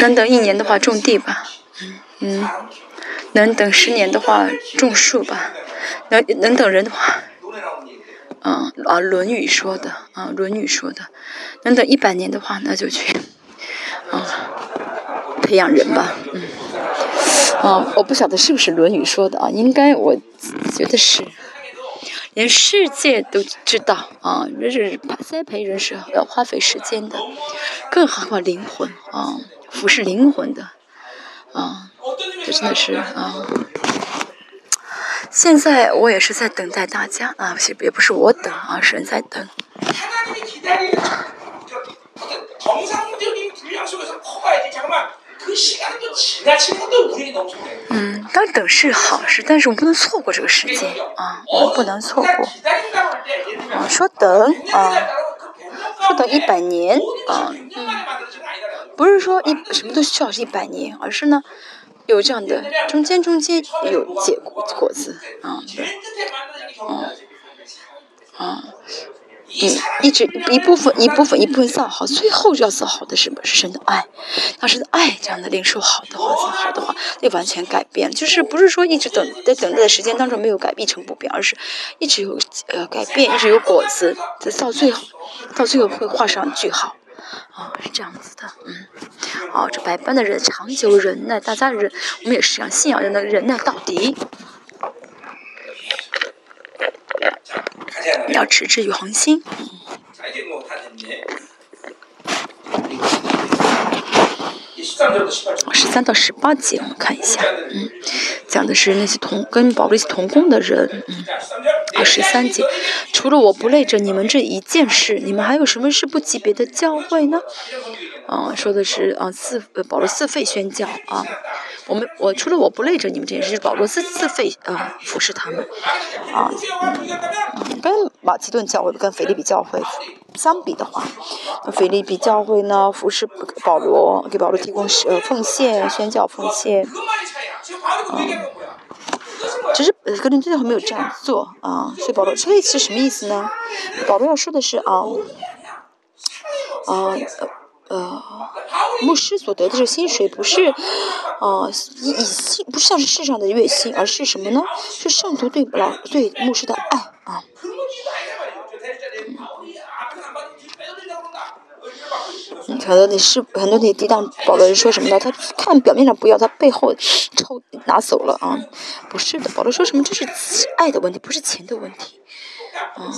能等一年的话，种地吧。嗯，能等十年的话，种树吧。能能等人的话，嗯啊，《论语》说的啊，《论语》说的，能等一百年的话，那就去啊培养人吧。嗯，啊，我不晓得是不是《论语》说的啊，应该我觉得是。连世界都知道啊，这是栽培人是要花费时间的，更何况灵魂啊，服侍灵魂的啊，这真的是啊。现在我也是在等待大家啊，也不是我等啊，神在等。嗯，当然等是好事，但是我们不能错过这个时间啊，我们不能错过。啊，说等啊，说等一百年啊，嗯，不是说一什么都需要是一百年，而是呢，有这样的中间中间有结果果子啊，对，啊，啊。嗯，一直一部分一部分一部分造好，最后要造好的是什么？是神的爱。当时的爱这样的领受好的话，造好的话，那完全改变。就是不是说一直等在等待的时间当中没有改变成不变，而是一直有呃改变，一直有果子，到最后到最后会画上句号。哦，是这样子的，嗯，哦，这百般的人长久忍耐，大家忍，我们也是这样，信仰人的忍耐到底。要持之以恒心。十三到十八节，我们看一下，嗯，讲的是那些同跟保罗一起同工的人，嗯，啊，十三节，除了我不累着你们这一件事，你们还有什么是不级别的教会呢？啊，说的是啊，自保罗自费宣教啊，我们我除了我不累着你们这件事，保罗自自费啊服侍他们，啊，嗯，跟马其顿教会跟腓利比教会相比的话，那腓利比教会呢服侍保罗，给保罗提供呃奉献宣教奉献，啊，只是呃格林最后没有这样做啊，所以保罗所以是什么意思呢？保罗要说的是啊，啊。呃，牧师所得的这薪水不是，呃，以以薪不像是世上的月薪，而是什么呢？是圣徒对老对牧师的爱啊。嗯，很多你是很多你抵挡保罗人说什么呢？他看表面上不要，他背后抽拿走了啊？不是的，保罗说什么？这是爱的问题，不是钱的问题。啊，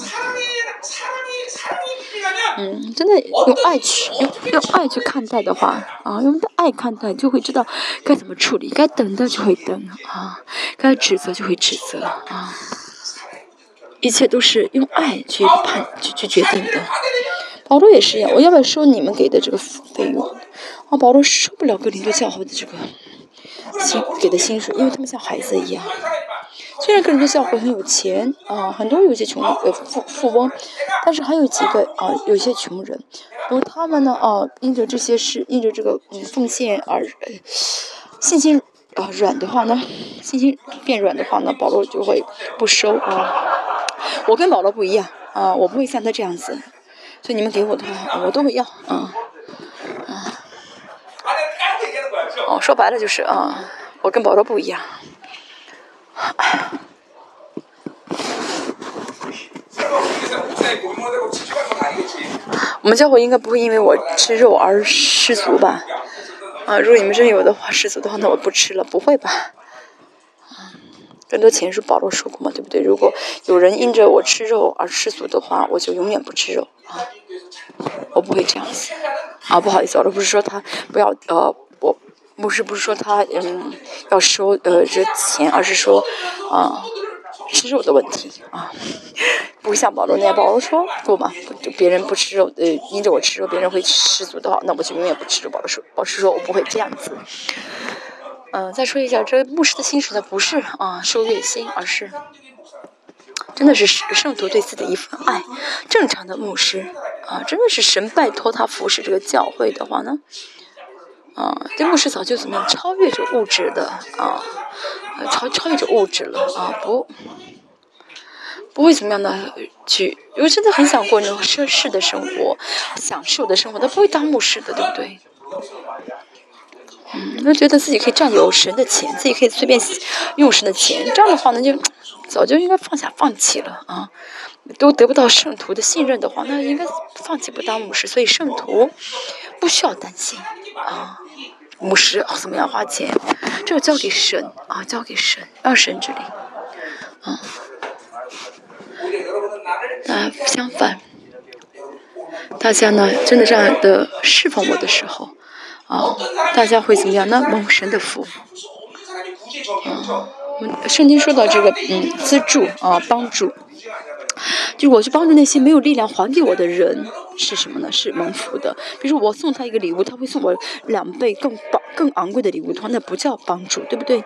真的用爱去用用爱去看待的话，啊，用爱看待就会知道该怎么处理，该等的就会等啊，该指责就会指责啊，一切都是用爱去判去去决定的。保罗也是一样，我要不要收你们给的这个费用？啊，保罗受不了格林多教会的这个薪给的薪水，因为他们像孩子一样。虽然个人的教会很有钱啊，很多有些穷呃富富翁，但是还有几个啊，有些穷人，然后他们呢啊，因着这些事，因着这个嗯奉献而信心啊软的话呢，信心变软的话呢，保罗就会不收啊。我跟保罗不一样啊，我不会像他这样子，所以你们给我的话，我都会要啊啊。哦，说白了就是啊，我跟保罗不一样。我们教会应该不会因为我吃肉而失足吧？啊，如果你们真有的话失足的话，那我不吃了，不会吧？更多钱是保罗说过嘛，对不对？如果有人因着我吃肉而失足的话，我就永远不吃肉啊！我不会这样子啊！不好意思，我不是说他不要呃。牧师不是说他嗯要收呃这钱，而是说啊吃肉的问题啊，不像保罗那样，保罗说不嘛，别人不吃肉呃因着我吃肉，别人会失足的话，那我就永远不吃肉。保罗说，保罗说我不会这样子。嗯，再说一下，这牧师的薪水呢，不是啊收月薪，而是真的是圣徒对自己的一份爱。正常的牧师啊，真的是神拜托他服侍这个教会的话呢。啊，这牧师早就怎么样超越着物质的啊，超超越着物质了啊，不，不会怎么样的去，因为真的很想过那种奢侈的生活，享受的生活，他不会当牧师的，对不对？嗯，他觉得自己可以占有神的钱，自己可以随便用神的钱，这样的话呢，就早就应该放下放弃了啊，都得不到圣徒的信任的话，那应该放弃不当牧师，所以圣徒不需要担心啊。牧师啊，怎么样花钱？这个交给神啊，交给神，让神这里。啊，那相反，大家呢，真的这样的侍奉我的时候，啊，大家会怎么样呢？蒙神的福。啊，圣经说到这个，嗯，资助啊，帮助。就我去帮助那些没有力量还给我的人是什么呢？是蒙福的。比如说我送他一个礼物，他会送我两倍更宝、更昂贵的礼物，的话，那不叫帮助，对不对？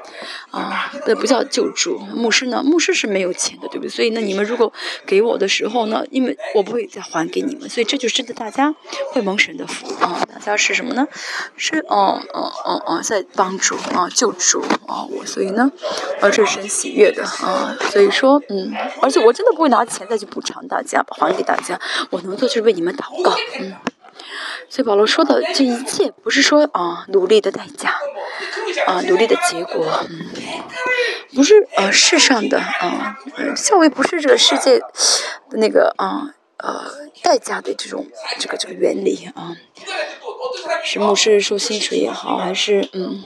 啊，那不叫救助。牧师呢？牧师是没有钱的，对不对？所以呢，你们如果给我的时候呢，因为我不会再还给你们，所以这就是真的，大家会蒙神的福啊！大家是什么呢？是哦哦哦哦，在帮助啊，救助啊，我所以呢，啊，这是神喜悦的啊。所以说，嗯，而且我真的不会拿钱再去补偿大家，还给大家。我能做就是为你们祷告，嗯。所以保罗说的这一切，不是说啊努力的代价，啊努力的结果，嗯，不是呃世上的啊，呃教会不是这个世界的那个啊呃代价的这种这个这个原理啊，是牧师收薪水也好，还是嗯。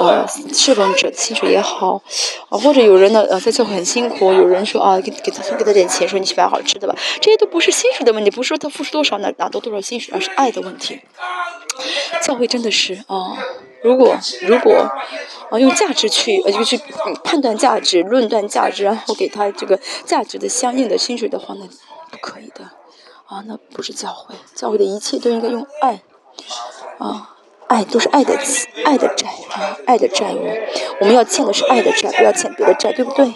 呃，侍奉者薪水也好，啊，或者有人呢呃在教会很辛苦，有人说啊给给他送给他点钱，说你去买好吃的吧，这些都不是薪水的问题，不是说他付出多少拿拿到多少薪水，而是爱的问题。教会真的是啊，如果如果啊用价值去呃就去判断价值、论断价值，然后给他这个价值的相应的薪水的话，那不可以的啊，那不是教会，教会的一切都应该用爱啊。爱都是爱的爱的债啊，爱的债务，我们要欠的是爱的债，不要欠别的债，对不对？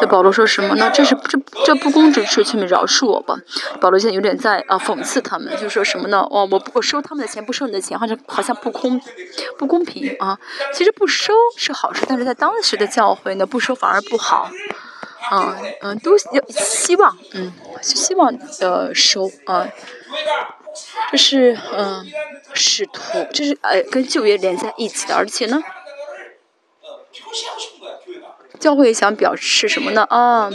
这保罗说什么呢？这是这这不公之处，请你饶恕我吧。保罗现在有点在啊讽刺他们，就说什么呢？哦，我我收他们的钱，不收你的钱，好像好像不公不公平啊。其实不收是好事，但是在当时的教会呢，不收反而不好。啊嗯，都要希望，嗯，希望的收啊，这是嗯使徒，这是呃跟旧约连在一起的，而且呢，教会想表示什么呢？啊，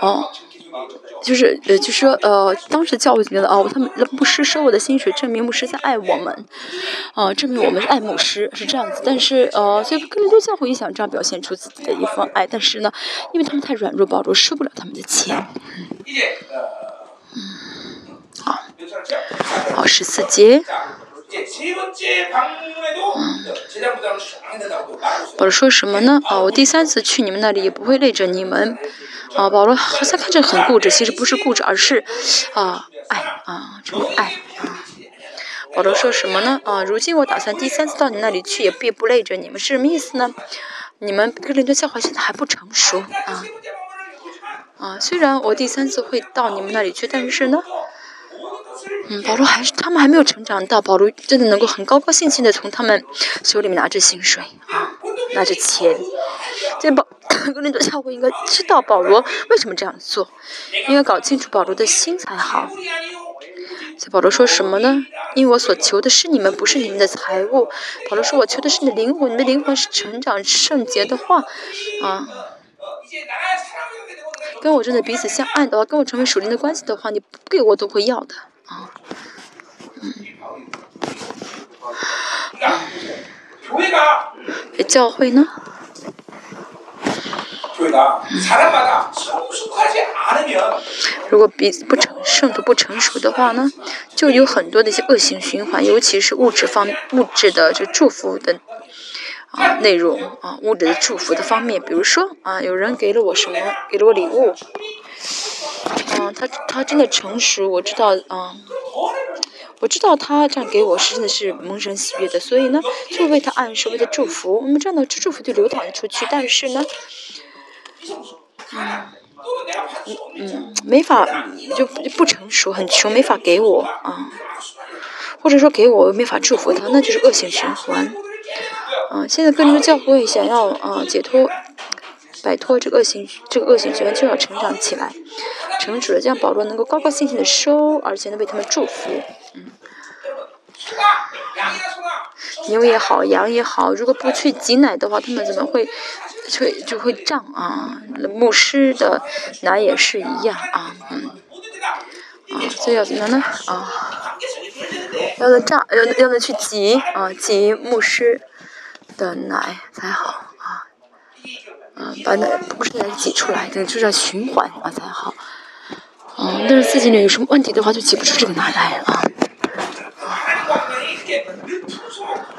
哦。就是呃，就说呃，当时教会觉得哦，他们牧师收我的薪水，证明牧师在爱我们，啊，证明我们爱牧师是这样子。但是呃，所以更多教会也想这样表现出自己的一份爱，但是呢，因为他们太软弱，保罗收不了他们的钱。嗯，好，好十四节。保罗说什么呢？啊，我第三次去你们那里也不会累着你们。啊，保罗好像看着很固执，其实不是固执，而是啊爱啊这个爱啊。保罗说什么呢？啊，如今我打算第三次到你那里去，也并不累着你们，是什么意思呢？你们哥林多教会现在还不成熟啊啊，虽然我第三次会到你们那里去，但是呢，嗯，保罗还是他们还没有成长到保罗真的能够很高高兴兴的从他们手里面拿着薪水啊，拿着钱，这保。格林多教会应该知道保罗为什么这样做，应该搞清楚保罗的心才好。所以保罗说什么呢？因为我所求的是你们，不是你们的财物。保罗说我求的是你的灵魂，你的灵魂是成长圣洁的话，啊，跟我真的彼此相爱的话，跟我成为属灵的关系的话，你不给我都会要的啊。嗯。教会呢？如果彼此不成圣徒不成熟的话呢，就有很多的一些恶性循环，尤其是物质方物质的就祝福的啊内容啊物质的祝福的方面，比如说啊有人给了我什么，给了我礼物，嗯他他真的成熟，我知道嗯，我知道他这样给我是真的是蒙神喜悦的，所以呢就为他暗示为他祝福，那么这样的祝福就流淌出去，但是呢。嗯，嗯嗯，没法就不成熟，很穷，没法给我啊，或者说给我没法祝福他，那就是恶性循环。啊，现在跟着教会想要啊解脱，摆脱这个恶性这个恶性循环，就要成长起来，成熟了，这样保罗能够高高兴兴的收，而且能为他们祝福。嗯，牛也好，羊也好，如果不去挤奶的话，他们怎么会？就就会胀啊，牧师的奶也是一样啊，嗯，啊，所以要怎么呢？啊，要的胀，要要的去挤啊，挤牧师的奶才好嗯，把奶不是奶挤出来，对，就是要循环啊才好，嗯，但是自己呢有什么问题的话，就挤不出这个奶来啊。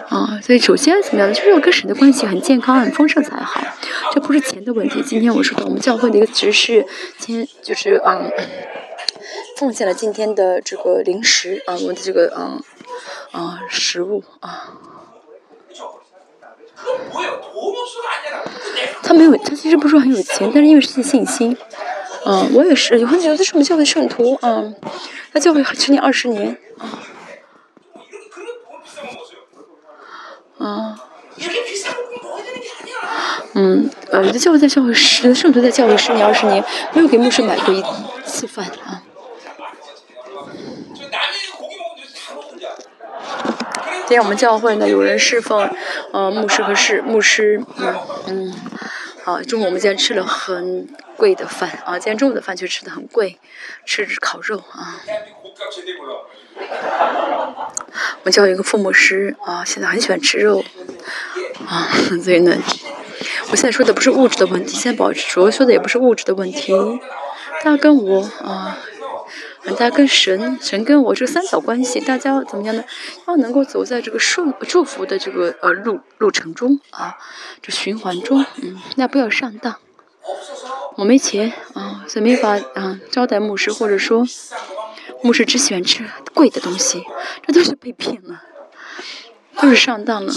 啊，所以首先怎么样呢？就是要跟神的关系很健康、很丰盛才好。这不是钱的问题。今天我说的，我们教会的一个执事，今天就是嗯，奉献了今天的这个零食啊，我们的这个嗯啊食物啊。他没有，他其实不是说很有钱，但是因为是信心。嗯，我也是，有很多都是我们教会圣徒嗯，他教会十年、二十年啊。啊，嗯，呃，教会在教会十，圣徒在教会十年二十年，没有给牧师买过一次饭啊。今天我们教会呢，有人侍奉，呃，牧师和侍牧师，嗯嗯，啊，中午我们今天吃了很贵的饭啊，今天中午的饭却吃的很贵，吃烤肉啊。我教一个父母师啊，现在很喜欢吃肉啊，所以呢，我现在说的不是物质的问题，现在保持主要说的也不是物质的问题，他跟我啊。大家跟神，神跟我这三角关系，大家怎么样呢？要能够走在这个顺祝福的这个呃路路程中啊，这循环中，嗯，那不要上当。我没钱啊，所以没法啊招待牧师，或者说牧师只喜欢吃贵的东西，这都是被骗了，都是上当了。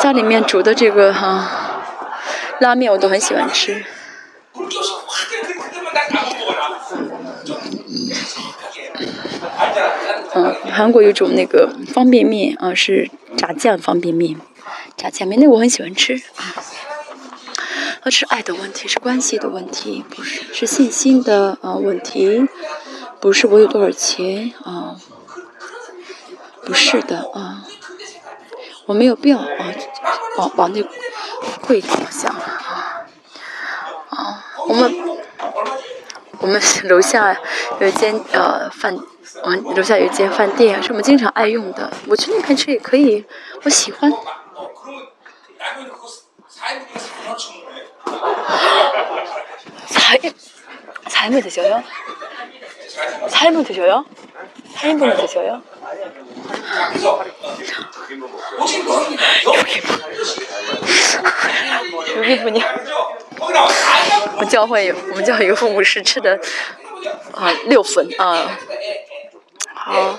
家里面煮的这个哈拉面我都很喜欢吃。嗯，韩国有种那个方便面啊，是炸酱方便面，炸酱面那我很喜欢吃。啊，是爱的问题，是关系的问题，不是是信心的啊问题，不是我有多少钱啊，不是的啊，我没有必要啊，往往那贵的方向啊，啊，我们我们楼下有一间呃饭。我们楼下有一间饭店，是我们经常爱用的。我去那边吃也可以，我喜欢。才才没得笑哟，才没得笑哟，才没得笑哟。有给不？有 我们教会，我们教会一个父母是吃的啊六分啊。好，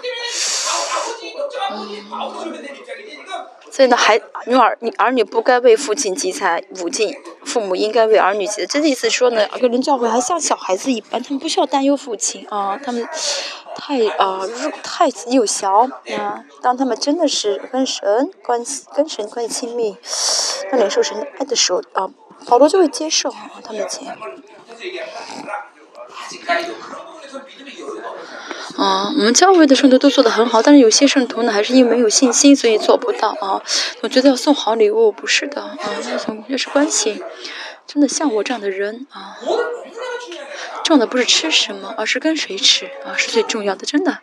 所以呢，孩女儿女儿女不该为父亲积财，父亲父母应该为儿女积。这个意思说呢，个人教会还像小孩子一般，他们不需要担忧父亲啊，他们太啊入太幼小啊。当他们真的是跟神关系跟神关系亲密，那领受神的爱的时候啊，保罗就会接受啊他们的钱。啊，我们教会的圣徒都做得很好，但是有些圣徒呢，还是因为没有信心，所以做不到啊。我觉得要送好礼物，不是的啊，要从认识关系。真的像我这样的人啊，重的不是吃什么，而是跟谁吃啊，是最重要的，真的。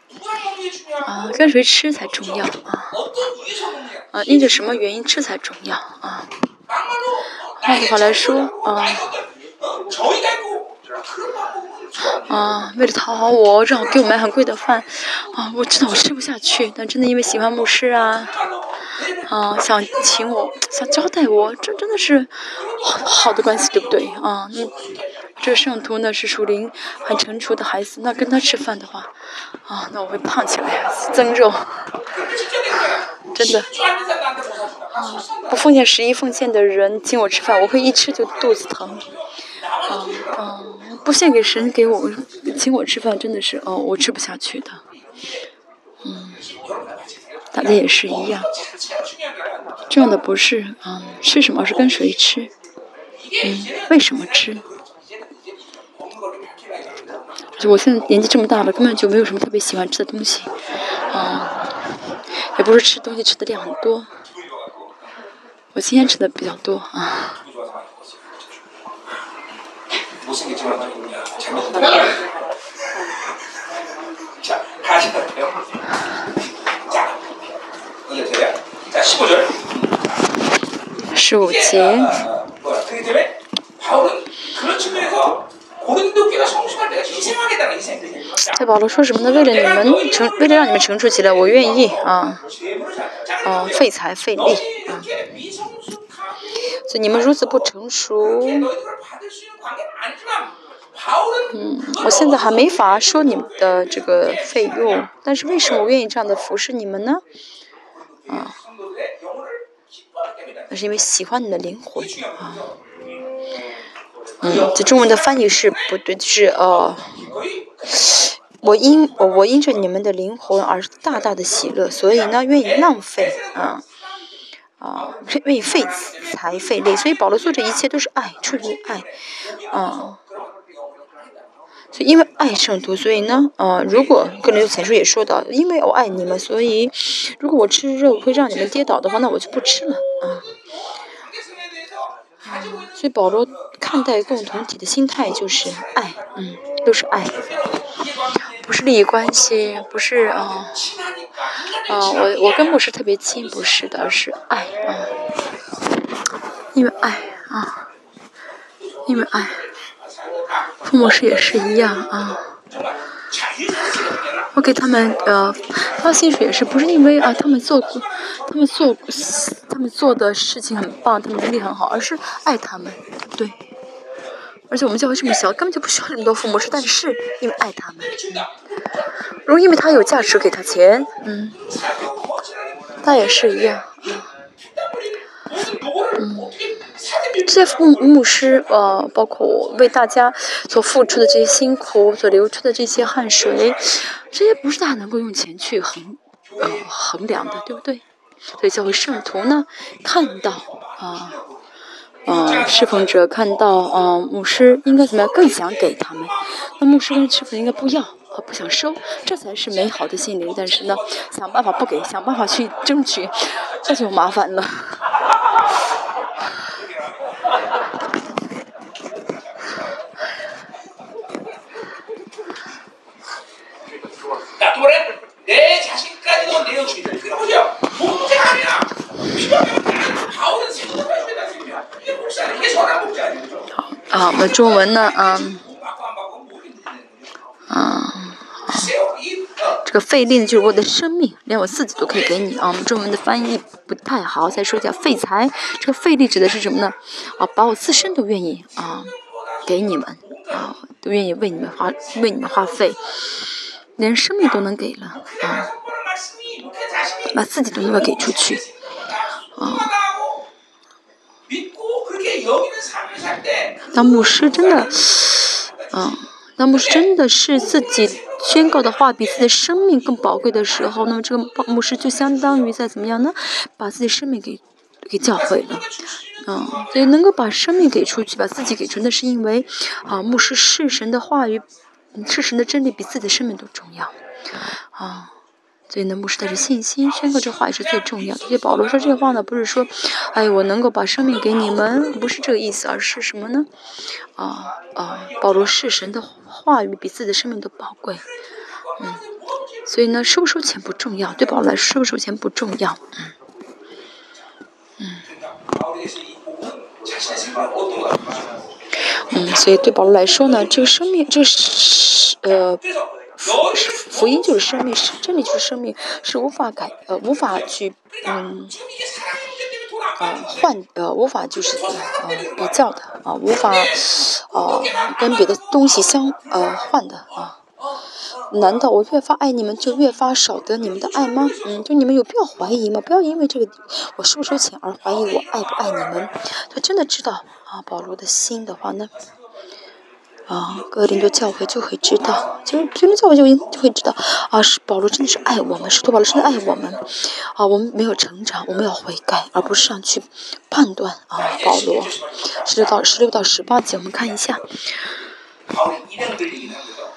啊，跟谁吃才重要啊。啊，因着什么原因吃才重要啊。换句话来说啊。啊，为了讨好我，让我给我买很贵的饭，啊，我知道我吃不下去，但真的因为喜欢牧师啊，啊，想请我，想招待我，这真的是好好的关系，对不对？啊，嗯，这圣徒呢是属灵很成熟的孩子，那跟他吃饭的话，啊，那我会胖起来，增肉，真的，啊，不奉献十一奉献的人请我吃饭，我会一吃就肚子疼。啊啊！不献给神，给我请我吃饭，真的是哦，我吃不下去的。嗯，大家也是一样。重要的不是啊吃什么，是跟谁吃。嗯，为什么吃？就我现在年纪这么大了，根本就没有什么特别喜欢吃的东西。啊，也不是吃东西吃的量很多。我今天吃的比较多啊。十五节。在保罗说什么呢？为了你们成，为了让你们成熟起来，我愿意啊，哦，费财费力啊。所以你们如此不成熟。嗯，我现在还没法说你们的这个费用，但是为什么我愿意这样的服侍你们呢？啊，那是因为喜欢你的灵魂啊。嗯，这中文的翻译是不对，是呃，我因我我因着你们的灵魂而大大的喜乐，所以呢愿意浪费啊啊，愿意费财费力，所以保罗做这一切都是爱，出于爱啊。所以因为爱圣徒，所以呢，啊，如果个人前书也说到，因为我爱你们，所以如果我吃肉会让你们跌倒的话，那我就不吃了啊。嗯所以保罗看待共同体的心态就是爱，嗯，都是爱，不是利益关系，不是啊，啊，我我跟牧师特别亲，不是的，而是爱啊，因为爱啊，因为爱，父母师也是一样啊。我给他们呃发薪水也是不是因为啊他们做他们做他们做的事情很棒，他们能力很好，而是爱他们，对。而且我们教会这么小，根本就不需要那么多父母师，但是因为爱他们，如因为他有价值给他钱，嗯，他也是一样，嗯，这些牧牧师呃，包括为大家所付出的这些辛苦，所流出的这些汗水，这些不是大家能够用钱去衡呃衡量的，对不对？所以教会圣徒呢，看到啊。嗯，侍奉者看到，嗯，牧师应该怎么样？更想给他们。那牧师跟侍奉应该不要和不想收，这才是美好的心灵。但是呢，想办法不给，想办法去争取，这就麻烦了。好，啊，我们中文呢？嗯，嗯，这个费力，就是我的生命，连我自己都可以给你啊。我们中文的翻译不太好，再说一下废材。这个费力指的是什么呢？啊，把我自身都愿意啊，给你们啊，都愿意为你们花，为你们花费，连生命都能给了啊，把自己都能够给出去啊。当牧师真的，嗯，当牧师真的是自己宣告的话比自己的生命更宝贵的时候，那么这个牧师就相当于在怎么样呢？把自己生命给给教会了，嗯，所以能够把生命给出去，把自己给出，那是因为啊，牧师是神的话语，是神的真理比自己的生命都重要，啊。所以呢，牧师带着信心宣告这话也是最重要的。所以保罗说这话呢，不是说，哎，我能够把生命给你们，不是这个意思，而是什么呢？啊啊，保罗是神的话语比自己的生命都宝贵。嗯，所以呢，收不收钱不重要，对保罗来说，收不收钱不重要。嗯嗯嗯，所以对保罗来说呢，这个生命，这是呃。福福音就是生命，是真理就是生命，是无法改呃无法去嗯呃换呃无法就是呃比较的啊无法呃跟别的东西相呃换的啊。难道我越发爱你们就越发少得你们的爱吗？嗯，就你们有必要怀疑吗？不要因为这个我收不收钱而怀疑我爱不爱你们。他真的知道啊保罗的心的话呢？啊，格林多教会就会知道，就是格林教会就应就会知道，啊，是保罗真的是爱我们，是托保罗真的爱我们，啊，我们没有成长，我们要悔改，而不是上去判断啊，保罗，十六到十六到十八节，我们看一下，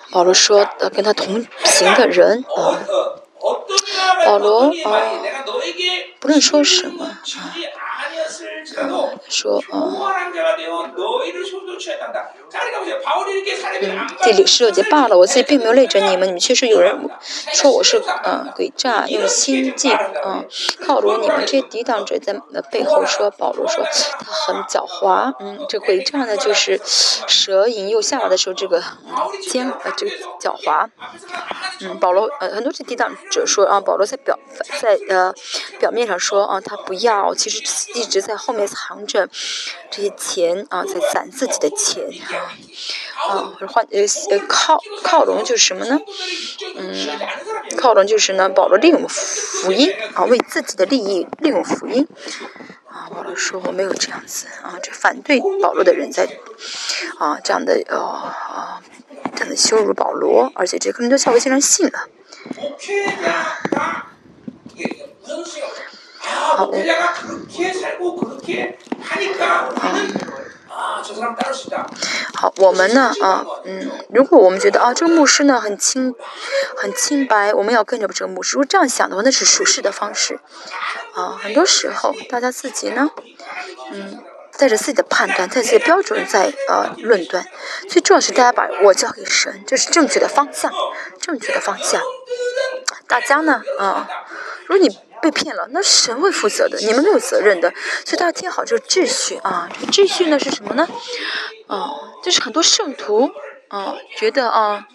保罗说，呃，跟他同行的人啊，保罗啊，不论说什么啊。说啊，第六十六节罢了，我自己并没有累着你们，你们确实有人说我是嗯诡诈，用心计啊靠拢你们这些抵挡者在背后说保罗说他很狡猾，嗯，这诡诈呢就是蛇引诱下来的时候这个尖呃这个狡猾，嗯，保罗呃很多这抵挡者说啊保罗在表在呃表面上说啊他不要，其实一直在后面。藏着这些钱啊，在攒自己的钱啊，啊，换呃呃靠靠拢就是什么呢？嗯，靠拢就是呢，保罗利用福音啊，为自己的利益利用福音啊。保罗说我没有这样子啊，这反对保罗的人在啊这样的呃啊这样的羞辱保罗，而且这个人都教会竟然信了。好，好，我们呢？啊，嗯，如果我们觉得啊，这个牧师呢很清，很清白，我们要跟着这个牧师。如果这样想的话，那是属实的方式。啊，很多时候大家自己呢，嗯，带着自己的判断，带自己的标准在呃论断。最重要是大家把我交给神，这是正确的方向，正确的方向。大家呢？啊，如果你被骗了，那神会负责的，你们没有责任的。所以大家听好这个秩序啊，这个秩序呢是什么呢？啊，就是很多圣徒啊觉得啊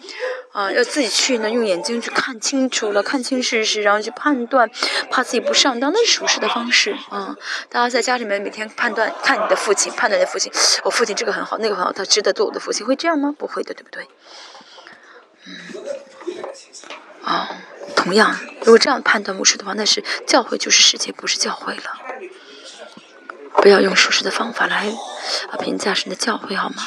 啊要自己去呢，用眼睛去看清楚了，看清事实，然后去判断，怕自己不上当，那是属实的方式啊。大家在家里面每天判断，看你的父亲，判断你的父亲，我父亲这个很好，那个很好，他值得做我的父亲，会这样吗？不会的，对不对？嗯，啊，同样，如果这样判断牧师的话，那是教会就是世界，不是教会了。不要用属实的方法来啊评价神的教会，好吗？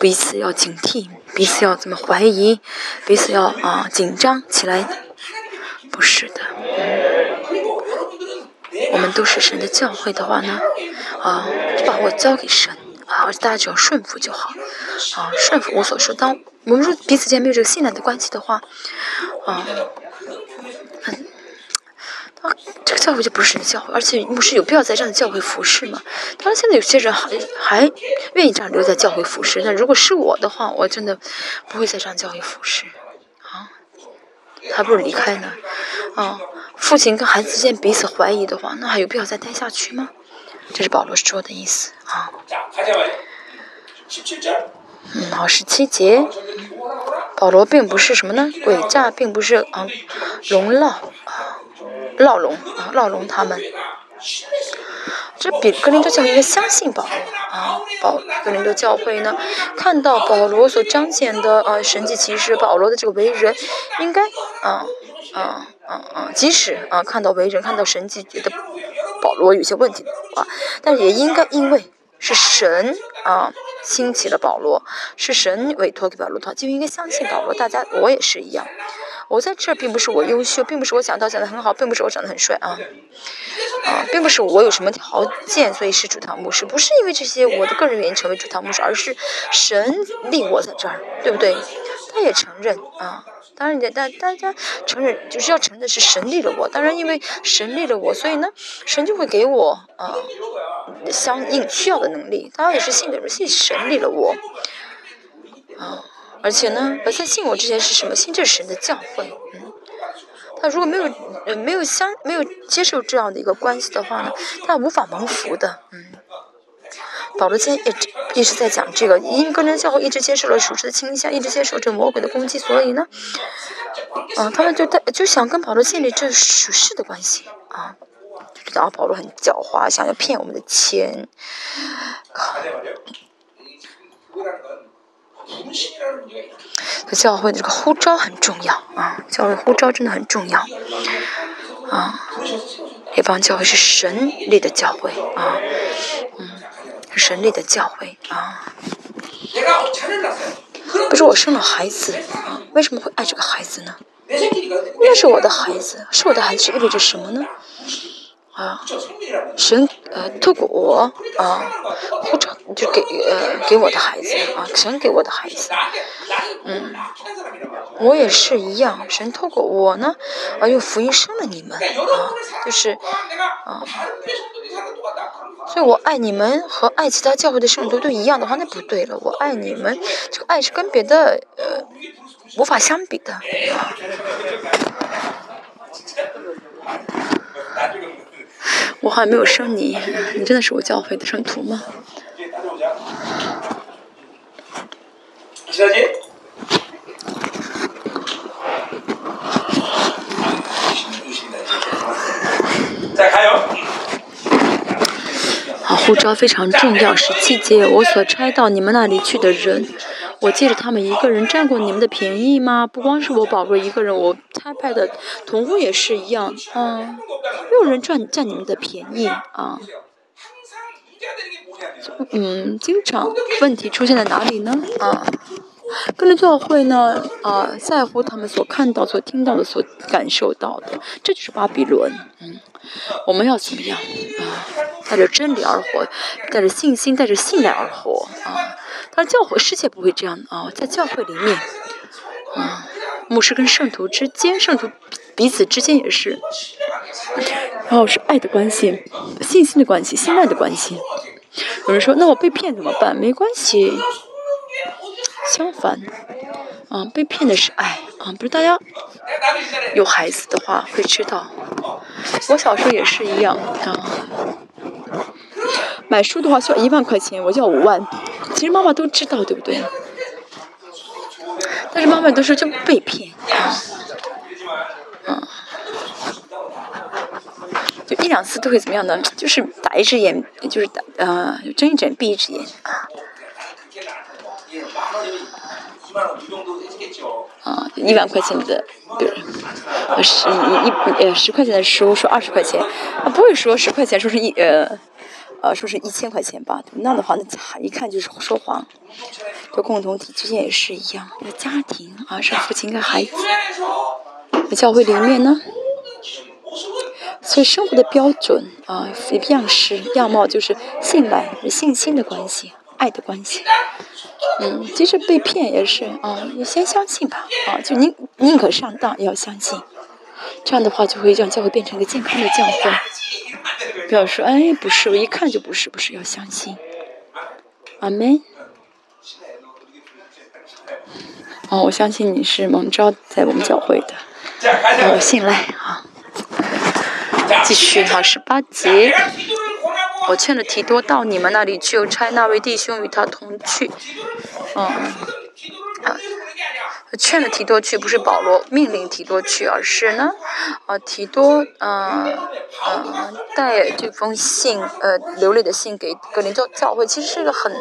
彼此要警惕，彼此要怎么怀疑，彼此要啊紧张起来，不是的。我们都是神的教会的话呢，啊，就把我交给神啊，大家只要顺服就好，啊，顺服我所说。当我们说彼此间没有这个信赖的关系的话，啊，这个教会就不是神教会，而且牧师有必要在这样的教会服侍吗？当然，现在有些人还还愿意这样留在教会服侍。那如果是我的话，我真的不会在这样教会服侍啊，还不如离开呢。啊，父亲跟孩子之间彼此怀疑的话，那还有必要再待下去吗？这是保罗说的意思啊。嗯，好，十七节，保罗并不是什么呢？诡诈，并不是啊，荣闹啊。闹龙啊，闹龙他们，这比格林多教会应该相信保罗啊，保格林多教会呢，看到保罗所彰显的呃神迹奇事，保罗的这个为人，应该啊啊啊啊，即使啊看到为人看到神迹觉得保罗有些问题的话，但是也应该因为是神啊兴起了保罗，是神委托给保罗的，就应该相信保罗。大家我也是一样。我在这儿并不是我优秀，并不是我讲道讲的很好，并不是我长得很帅啊，啊，并不是我有什么条件，所以是主堂牧师，不是因为这些我的个人原因成为主堂牧师，而是神立我在这儿，对不对？他也承认啊，当然，但大家承认就是要承认是神立了我，当然因为神立了我，所以呢，神就会给我啊相应需要的能力。当然也是信的人，信神立了我啊。而且呢，我在信我之前是什么？信这神的教会。嗯，他如果没有呃没有相没有接受这样的一个关系的话呢，他无法蒙福的。嗯，保罗今天也一直在讲这个，因为个人教会一直接受了属实的倾向，一直接受这魔鬼的攻击，所以呢，啊，他们就带就想跟保罗建立这属实的关系啊，就知道保罗很狡猾，想要骗我们的钱。教会的这个呼召很重要啊，教会呼召真的很重要啊。这帮教会是神力的教会啊，嗯，神力的教会啊。不是我生了孩子啊，为什么会爱这个孩子呢？那是我的孩子，是我的孩子意味着什么呢？啊，神呃透过我啊，或者就给呃给我的孩子啊，神给我的孩子，嗯，我也是一样，神透过我呢啊用福音生了你们啊，就是啊，所以我爱你们和爱其他教会的圣徒都一样的话，那不对了，我爱你们，这个爱是跟别的呃无法相比的。我还没有生你，你真的是我教会的圣徒吗？啊，护照非常重要，十七节我所差到你们那里去的人。我借着他们一个人占过你们的便宜吗？不光是我宝贝一个人，我差派的同工也是一样啊，没有人占占你们的便宜啊。嗯，经常问题出现在哪里呢？啊，跟着教会呢啊，在乎他们所看到、所听到的、所感受到的，这就是巴比伦。嗯，我们要怎么样啊？带着真理而活，带着信心、带着信赖而活啊。但教会世界不会这样啊，在教会里面，啊，牧师跟圣徒之间，圣徒彼此之间也是，然后是爱的关系，信心的关系，信赖的关系。有人说，那我被骗怎么办？没关系，相反，啊，被骗的是爱啊，不是大家有孩子的话会知道。我小时候也是一样啊。买书的话需要一万块钱，我要五万。其实妈妈都知道，对不对？但是妈妈都说就被骗啊，嗯，就一两次都会怎么样呢？就是打一只眼，就是打呃睁一只眼闭一只眼啊。啊，一万块钱的，对，十一一呃十块钱的书说二十块钱，啊不会说十块钱说是一呃。呃，说是一千块钱吧，那的话，那一看就是说谎。就共同体之间也是一样，那家庭啊，是父亲跟孩子。教会里面呢，所以生活的标准啊，样式样貌就是信赖、信心的关系、爱的关系。嗯，即使被骗也是啊，你先相信吧啊，就宁宁可上当也要相信。这样的话就会让教会变成一个健康的教会。不要说，哎，不是，我一看就不是，不是，要相信。阿门。哦，我相信你是蒙召在我们教会的，我信赖啊。继续哈，十八节。我劝了提多到你们那里去，差那位弟兄与他同去。嗯。啊。劝了提多去，不是保罗命令提多去，而是呢，啊，提多，嗯，嗯，带这封信，呃，流泪的信给格林教教会，其实是一个很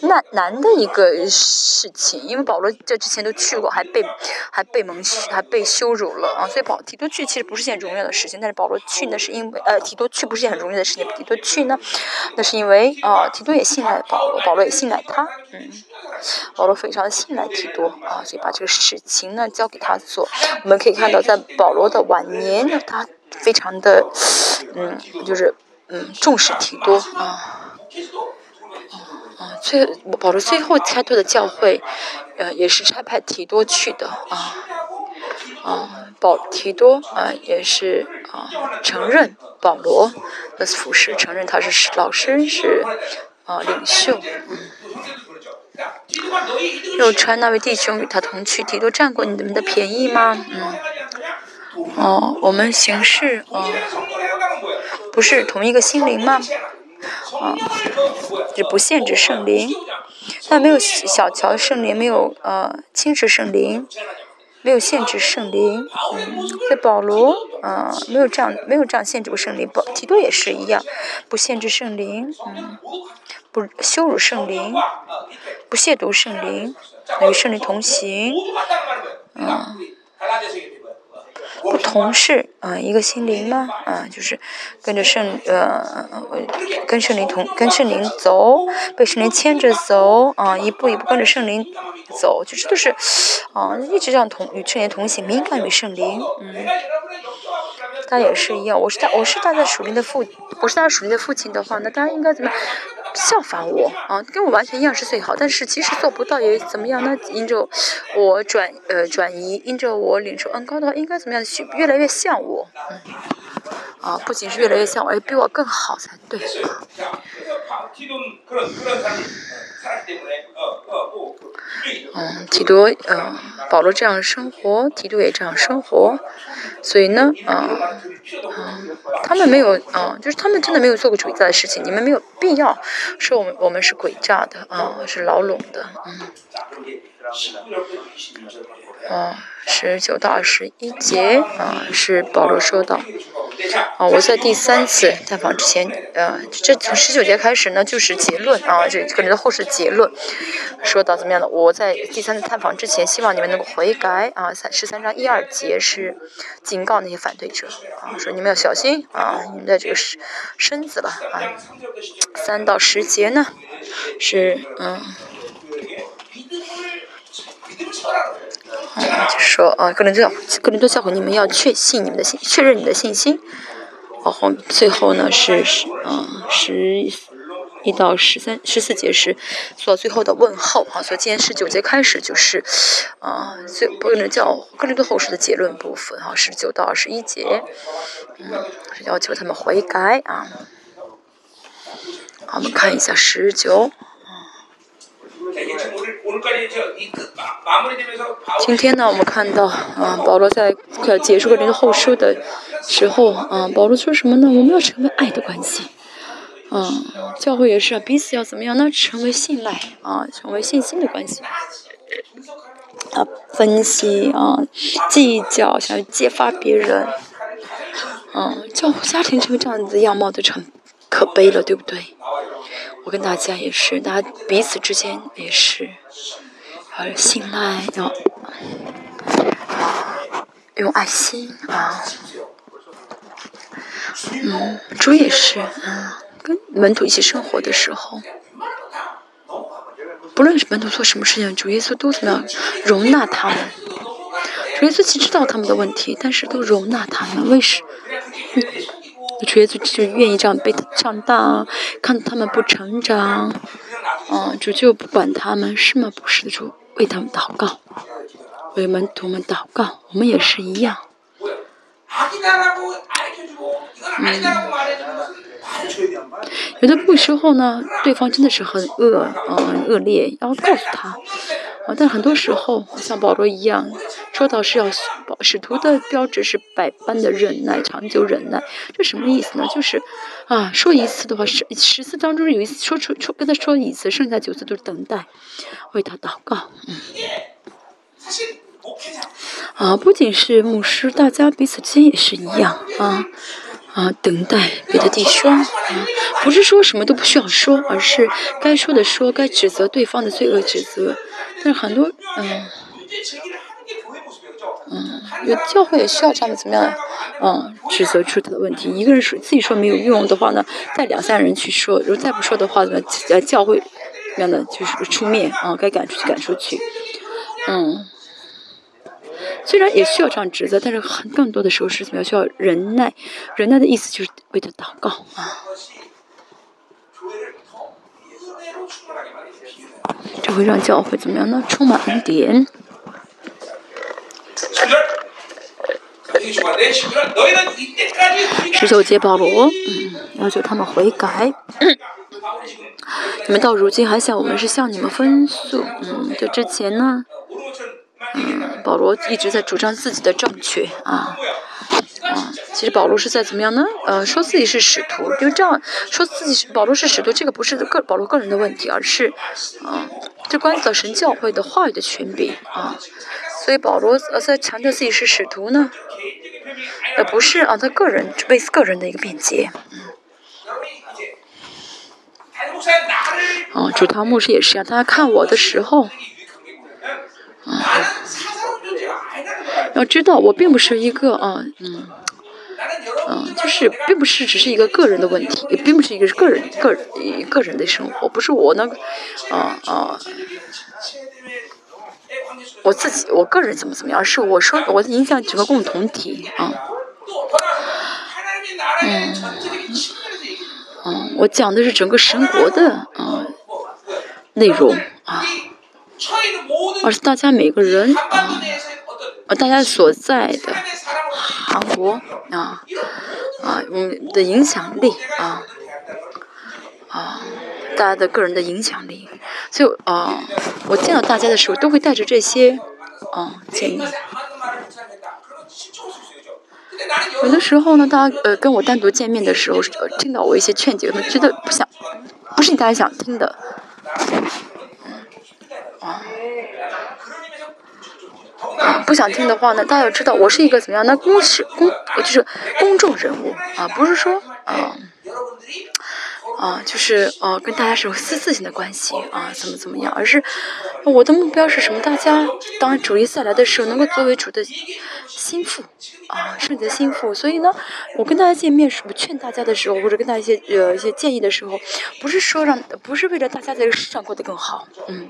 难难的一个事情，因为保罗这之前都去过，还被还被蒙还被羞辱了啊，所以保提多去其实不是件荣耀的事情，但是保罗去呢，是因为呃，提多去不是件很荣耀的事情，提多去呢，那是因为啊，提多也信赖保罗，保罗也信赖他，嗯。保罗非常信赖提多啊，所以把这个事情呢交给他做。我们可以看到，在保罗的晚年呢，他非常的嗯，就是嗯重视提多啊啊，最保罗最后开拓的教会，呃，也是差派提多去的啊啊，保提多啊也是啊承认保罗的服饰，承认他是老师是啊领袖嗯。又传那位弟兄与他同去，提都占过你们的便宜吗？嗯，哦，我们行事哦，不是同一个心灵吗？啊，就不限制圣灵，但没有小乔圣灵，没有呃轻视圣灵，没有限制圣灵。嗯，在保罗啊，没有这样没有这样限制过圣灵，保提多也是一样，不限制圣灵。嗯。不羞辱圣灵，不亵渎圣灵，与圣灵同行，嗯，不不同是啊一个心灵吗？啊，就是跟着圣呃跟圣灵同跟圣灵走，被圣灵牵着走啊，一步一步跟着圣灵走，就是都是啊一直这样同与圣灵同行，敏感与圣灵，嗯，他也是一样，我是他我是他的属灵的父，我是他属灵的父亲的话，那大家应该怎么？效仿我啊，跟我完全一样是最好。但是其实做不到也怎么样呢？因着我转呃转移，因着我领受恩高的话，应该怎越来越像我，嗯，啊，不仅是越来越像我，而且比我更好才对。嗯，提多，嗯，保罗这样生活，提多也这样生活，所以呢，嗯，嗯，他们没有，嗯，就是他们真的没有做过诡诈的事情，你们没有必要说我们我们是诡诈的，啊，是牢笼的，嗯。啊，十九到二十一节啊，是保罗说到。啊，我在第三次探访之前，呃，这从十九节开始呢，就是结论啊，这可能的后世结论，说到怎么样的？我在第三次探访之前，希望你们能够悔改啊。三十三章一二节是警告那些反对者啊，说你们要小心啊，你们的这个身身子了啊。三到十节呢，是嗯。嗯，就说，啊，个人教，个人都教会你们要确信你们的信，确认你的信心。然后最后呢是十，嗯，十一到十三、十四节是做最后的问候啊。所以今天十九节开始就是，啊，最个人教个人的后世的结论部分啊，十九到二十一节，嗯，要求他们悔改啊。好，我们看一下十九，今天呢，我们看到啊，保罗在快要结束个人的后书的时候啊，保罗说什么呢？我们要成为爱的关系。嗯，教会也是，彼此要怎么样呢？成为信赖啊，成为信心的关系。啊，分析啊，计较，想要揭发别人。嗯，教家庭成为这样子样貌，都很可悲了，对不对？我跟大家也是，大家彼此之间也是，要信赖，要用爱心啊。嗯，主也是，嗯，跟门徒一起生活的时候，不论是门徒做什么事情，主耶稣都怎么样容纳他们。主耶稣其实知道他们的问题，但是都容纳他们，为什？主耶稣就愿意这样被长大，看他们不成长，嗯，主就不管他们，是吗？不是的，主为他们祷告，为门徒们祷告，我们也是一样。嗯，有的不时候呢，对方真的是很恶，嗯，恶劣，要告诉他。啊，但很多时候像保罗一样，说到是要使徒的标志是百般的忍耐，长久忍耐，这什么意思呢？就是啊，说一次的话，十十次当中有一次说出说跟他说一次，剩下九次都是等待，为他祷告。嗯。啊，不仅是牧师，大家彼此之间也是一样啊啊，等待别的弟兄啊，不是说什么都不需要说，而是该说的说，该指责对方的罪恶指责。但是很多嗯嗯，有教会也需要这样的怎么样嗯，指责出他的问题。一个人说自己说没有用的话呢，带两三人去说，如果再不说的话呢，呃，教会这样的就是出面啊，该赶出去赶出去，嗯。虽然也需要这样指责，但是很更多的时候是怎么样需要忍耐？忍耐的意思就是为他祷告啊。这会让教会怎么样呢？充满恩典。十九节保罗，嗯，要求他们悔改。你们到如今还想我们是向你们分诉？嗯，就之前呢？嗯，保罗一直在主张自己的正确啊，啊，其实保罗是在怎么样呢？呃，说自己是使徒，就这样说自己是保罗是使徒，这个不是个保罗个人的问题，而是，嗯，这关系到神教会的话语的权柄啊。所以保罗呃在强调自己是使徒呢，呃不是啊，他个人为个人的一个辩解，嗯。哦，主堂牧师也是啊，他看我的时候。要知道，我并不是一个啊，嗯，嗯，就是并不是只是一个个人的问题，也并不是一个个人个人个人的生活，不是我那个，啊啊，我自己我个人怎么怎么样，是我说我影响整个共同体啊，嗯，嗯，我讲的是整个神国的啊内容啊。而是大家每个人啊，呃，大家所在的韩国啊，啊，我们的影响力啊，啊，大家的个人的影响力，所以啊，我见到大家的时候都会带着这些啊建议。有的时候呢，大家呃跟我单独见面的时候，听到我一些劝解，觉得不想，不是你大家想听的。啊，不想听的话呢，大家要知道，我是一个怎么样？那公是公，就是公众人物啊，不是说啊。啊，就是呃，跟大家是有私自性的关系啊，怎么怎么样？而是我的目标是什么？大家当主义再来的时候，能够作为主的心腹啊，圣洁的心腹。所以呢，我跟大家见面时，我劝大家的时候，或者跟大家一些呃一些建议的时候，不是说让，不是为了大家在这个世上过得更好，嗯，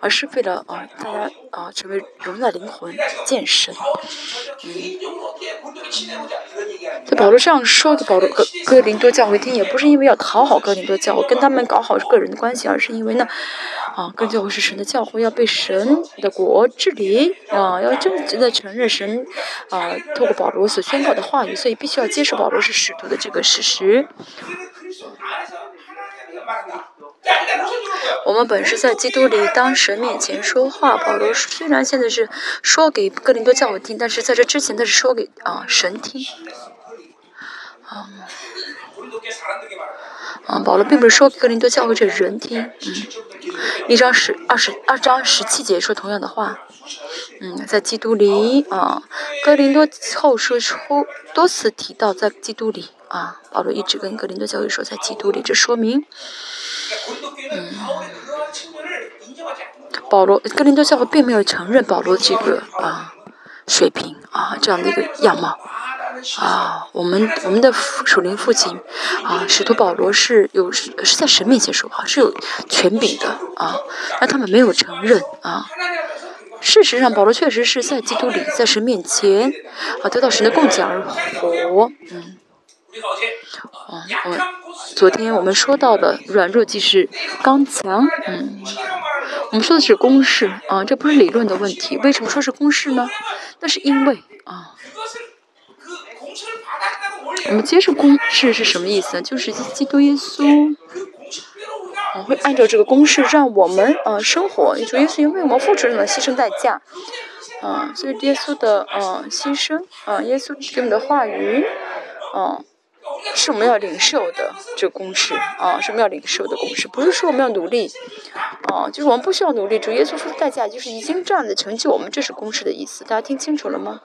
而是为了啊，大家啊成为荣耀灵魂见神，嗯。在保罗这样说的保罗哥哥林多教会听，也不是因为要讨好。哥林多教会跟他们搞好个人的关系，而是因为呢，啊，跟教会是神的教会，要被神的国治理，啊，要正直的承认神，啊，透过保罗所宣告的话语，所以必须要接受保罗是使徒的这个事实。我们本是在基督里当神面前说话。保罗虽然现在是说给哥林多教会听，但是在这之前他是说给啊神听。啊，啊，保罗并不是说给哥林多教会这人听。嗯，一章十二十二章十七节说同样的话。嗯，在基督里啊，哥林多后书出多次提到在基督里啊，保罗一直跟哥林多教会说在基督里，这说明，嗯，保罗哥林多教会并没有承认保罗这个啊水平啊这样的一个样貌啊，我们我们的属灵父亲啊使徒保罗是有是在神面前说话是有权柄的啊，但他们没有承认啊。事实上，保罗确实是在基督里，在神面前啊，得到神的供给而活。嗯，啊，我昨天我们说到的软弱即是刚强。嗯，我们说的是公式啊，这不是理论的问题。为什么说是公式呢？那是因为啊，我们接受公式是什么意思？就是基督耶稣。会按照这个公式让我们呃生活，主耶稣因为我们付出了牺牲代价，啊，所以耶稣的呃牺牲，啊，耶稣给我们的话语，啊，是我们要领受的这个公式，啊，是我们要领受的公式，不是说我们要努力，啊，就是我们不需要努力，主耶稣付出代价就是已经这样的成就我们，这是公式的意思，大家听清楚了吗？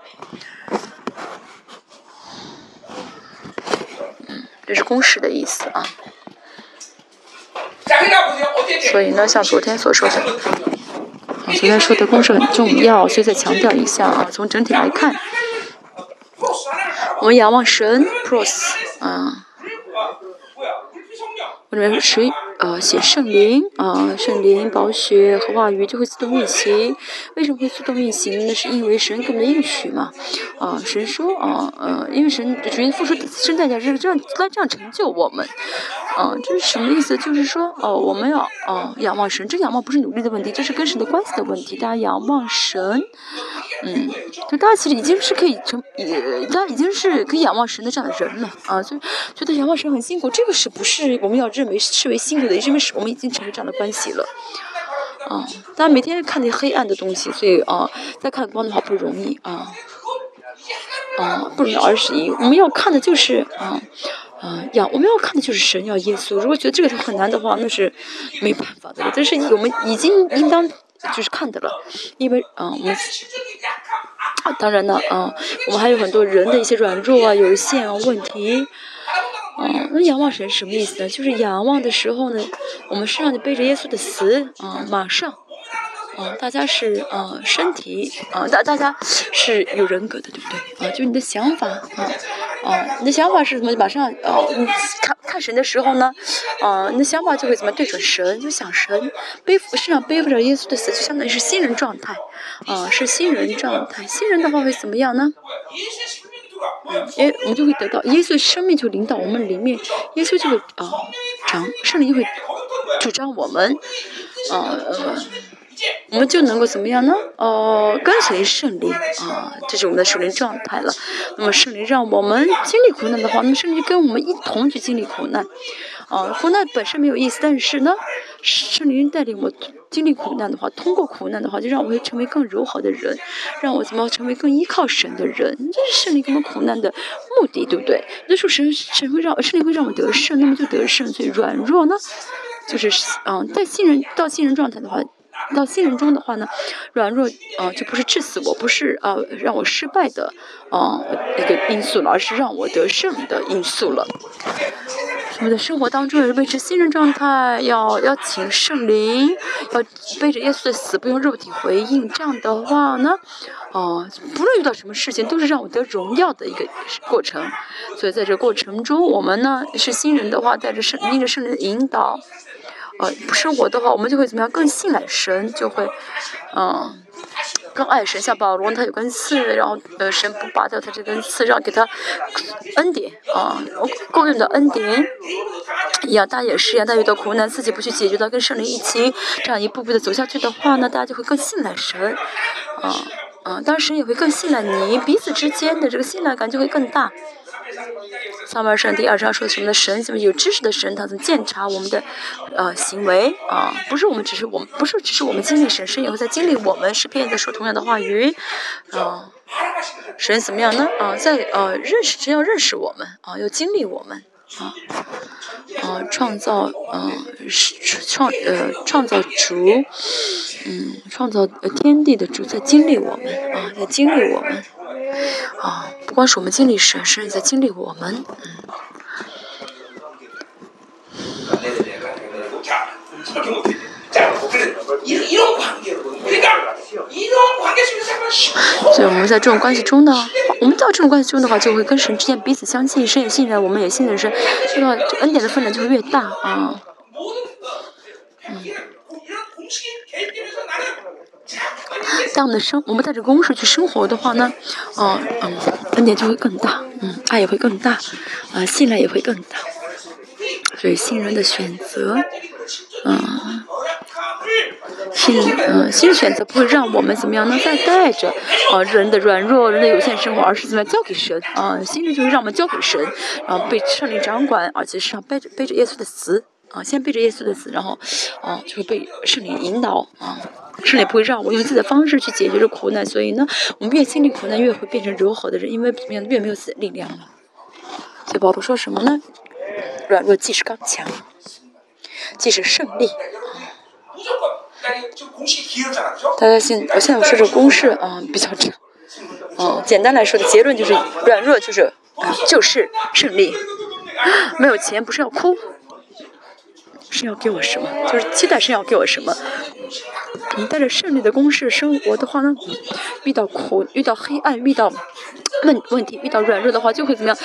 嗯，这是公式的意思啊。所以呢，像昨天所说的，昨天说的公式很重要，所以再强调一下啊。从整体来看，我们仰望神，pros 啊。我里面谁呃写圣灵啊，圣灵宝血和话语就会自动运行。为什么会自动运行？那是因为神给我们的应许嘛。啊，神说啊，呃，因为神主要付出身代价是这样来这样成就我们。啊，这是什么意思？就是说哦，我们要哦仰望神，这仰望不是努力的问题，这是跟神的关系的问题。大家仰望神。嗯，就大家其实已经是可以成，也大家已经是可以仰望神的这样的人了啊，所以觉得仰望神很辛苦，这个是不是我们要认为视为辛苦的？因为是我们已经成为这样的关系了，啊，大家每天看那黑暗的东西，所以啊，再看光的话不容易啊，啊，不容易二十一，我们要看的就是啊，啊，仰我们要看的就是神要耶稣，如果觉得这个很难的话，那是没办法的，但是我们已经应当。就是看的了，因为啊，我们当然呢，啊，我们还有很多人的一些软弱啊、有限啊问题，嗯，那仰望神什么意思呢？就是仰望的时候呢，我们身上就背着耶稣的死，啊，马上。大家是呃身体啊，大大家是有人格的，对不对？啊，就你的想法啊，啊，你的想法是什么？马上啊，你看看神的时候呢，啊，你的想法就会怎么对准神，就想神背负身上背负着耶稣的死，就相当于是新人状态，啊，是新人状态。新人的话会怎么样呢？嗯，耶，我们就会得到耶稣的生命就领导我们里面，耶稣就会啊，长圣灵就会主张我们，啊呃。我们就能够怎么样呢？呃，跟随圣灵啊，这是我们的属灵状态了。那么圣灵让我们经历苦难的话，那么圣灵跟我们一同去经历苦难。啊，苦难本身没有意思，但是呢，圣灵带领我经历苦难的话，通过苦难的话，就让我会成为更柔和的人，让我怎么成为更依靠神的人？这是圣灵给我们苦难的目的，对不对？那时候神神会让圣灵会让我得胜，那么就得胜。所以软弱呢，就是嗯，在新人到新人状态的话。到新人中的话呢，软弱啊就不是致死我，不是啊让我失败的啊一个因素了，而是让我得胜的因素了。我们的生活当中也是维持新人状态，要要请圣灵，要背着耶稣的死，不用肉体回应。这样的话呢，哦，不论遇到什么事情，都是让我得荣耀的一个过程。所以在这过程中，我们呢是新人的话，带着圣，拎着圣灵的引导。呃，不生活的话，我们就会怎么样？更信赖神，就会，嗯，更爱神。像保罗，他有根刺，然后呃，神不拔掉他这根刺，让给他恩典啊，够用的恩典一样。大家也是一样，大家遇到苦难，自己不去解决的，跟圣灵一起这样一步步的走下去的话呢，大家就会更信赖神，啊啊，当然神也会更信赖你，彼此之间的这个信赖感就会更大。撒母耳上第二章说什么呢？神怎么有知识的神，他怎么鉴察我们的呃行为啊？不是我们，只是我们，不是只是我们经历神，神也会在经历我们。是别人在说同样的话语，啊，神怎么样呢？啊，在呃认识，神要认识我们啊，要经历我们啊，啊，创造，嗯，创呃创造主，嗯，创造天地的主在经历我们啊，在经历我们。啊，不光是我们经历神，神也在经历我们。嗯所以我们在这种关系中呢，我们到这种关系中的话，就会跟神之间彼此相信，神也信任，我们也信任神，这个恩典的分量就会越大啊。嗯。当我们的生，我们带着公式去生活的话呢，嗯嗯，恩典就会更大，嗯，爱也会更大，啊，信赖也会更大。所以信任的选择，嗯，新嗯新选择不会让我们怎么样呢？再带着啊人的软弱、人的有限生活，而是怎么样交给神啊？新人就是让我们交给神，然后被圣灵掌管，而且是要背着背着耶稣的死啊，先背着耶稣的死，然后啊就会被圣灵引导啊。圣灵不会让我用自己的方式去解决这苦难，所以呢，我们越经历苦难，越会变成柔和的人，因为怎么样，越没有自己的力量了。所以保罗说什么呢？软弱即是刚强，既是胜利。大家现我现在我说这个公式啊比较长，嗯，简单来说的结论就是软弱就是就是胜利。没有钱不是要哭。是要给我什么？就是期待是要给我什么？你带着胜利的公式生活的话呢？遇到苦、遇到黑暗、遇到问问题、遇到软弱的话，就会怎么样？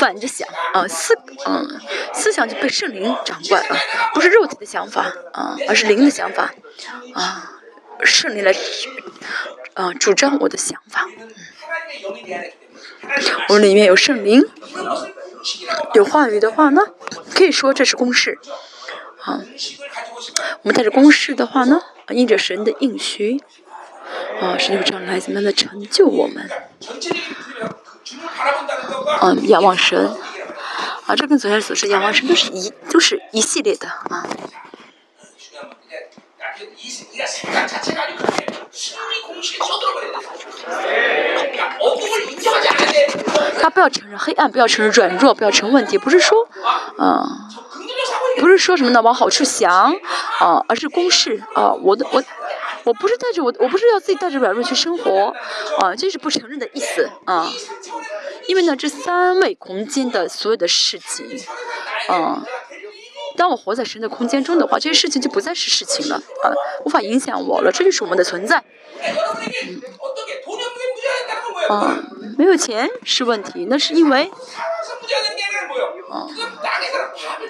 反着想啊，思嗯，思想就被圣灵掌管了，不是肉体的想法啊，而是灵的想法啊，圣灵来啊主张我的想法。我们里面有圣灵，有话语的话呢，可以说这是公式。啊，我们带着公式的话呢，印着神的应许，啊，神就这样来怎么样的成就我们？嗯，仰望神，啊，这跟昨天所说仰望神都是一都是一系列的啊。他不要承认黑暗，不要承认软弱，不要承认问题，不是说，嗯。不是说什么呢？往好处想，啊，而是公式啊！我的我，我不是带着我，我不是要自己带着软弱去生活，啊，这是不承认的意思啊！因为呢，这三维空间的所有的事情，啊，当我活在神的空间中的话，这些事情就不再是事情了，啊，无法影响我了，这就是我们的存在。啊，没有钱是问题，那是因为。嗯，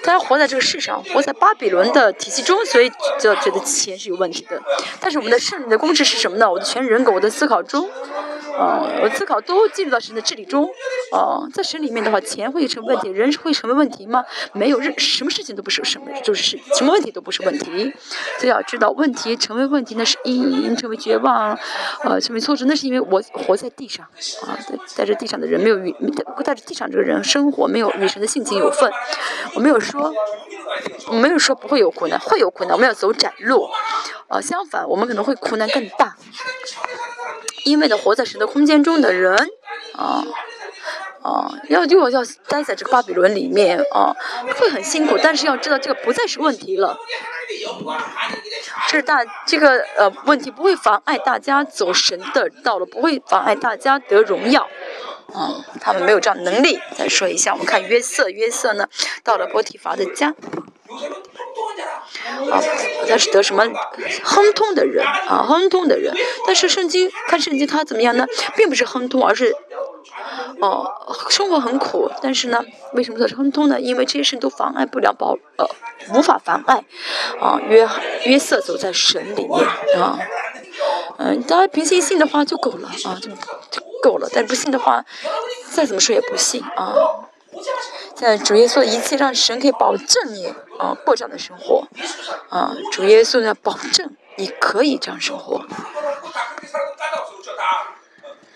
他活在这个世上，活在巴比伦的体系中，所以就觉得钱是有问题的。但是我们的胜利的公式是什么呢？我的全人格，我的思考中。哦，我思考都进入到神的治理中。哦，在神里面的话，钱会成问题，人会成为问题吗？没有，任什么事情都不是什么，就是什么问题都不是问题。所以要知道，问题成为问题，那是因成为绝望，呃，成为挫折，那是因为我活在地上啊，在在这地上的人没有与在这地上这个人生活没有与神的性情有份。我没有说，我没有说不会有苦难，会有苦难，我们要走窄路。啊，相反，我们可能会苦难更大。因为呢，活在神的空间中的人，啊，啊，要就要待在这个巴比伦里面，啊，会很辛苦。但是要知道，这个不再是问题了。这是大这个呃问题不会妨碍大家走神的道路，不会妨碍大家得荣耀。嗯，他们没有这样能力。再说一下，我们看约瑟，约瑟呢到了波提乏的家。啊，他是得什么亨通的人啊，亨通的人。但是圣经看圣经，他怎么样呢？并不是亨通，而是哦，生活很苦。但是呢，为什么他是亨通呢？因为这些事都妨碍不了保呃，无法妨碍啊约约瑟走在神里面啊。嗯，大家平心信的话就够了啊，就就够了。但不信的话，再怎么说也不信啊。在主耶稣的一切让神可以保证你啊过这样的生活，啊主耶稣呢保证你可以这样生活，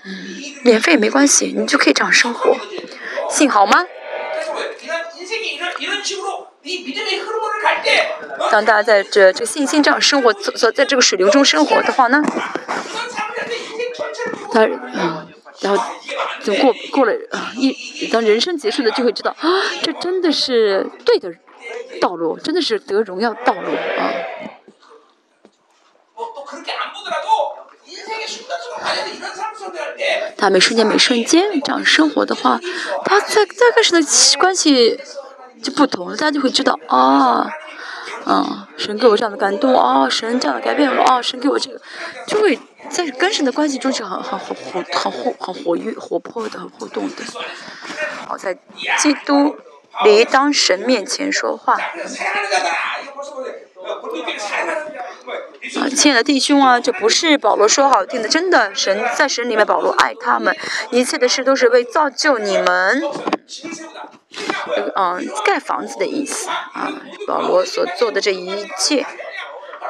嗯，免费没关系，你就可以这样生活。信好吗？当大家在这这信心这样生活，所在这个水流中生活的话呢，他嗯，然后就过过了一当人生结束了就会知道啊，这真的是对的道路，真的是得荣耀道路啊。他每瞬间每瞬间这样生活的话，他在在开始的关系就不同，大家就会知道啊，嗯，神给我这样的感动啊，神这样的改变我啊，神给我这个，就会在跟神的关系中是很很活很很活很活跃活泼的很互动的，好在基督里当神面前说话。啊，亲爱的弟兄啊，这不是保罗说好听的，真的，神在神里面，保罗爱他们，一切的事都是为造就你们，嗯，盖房子的意思啊，保罗所做的这一切。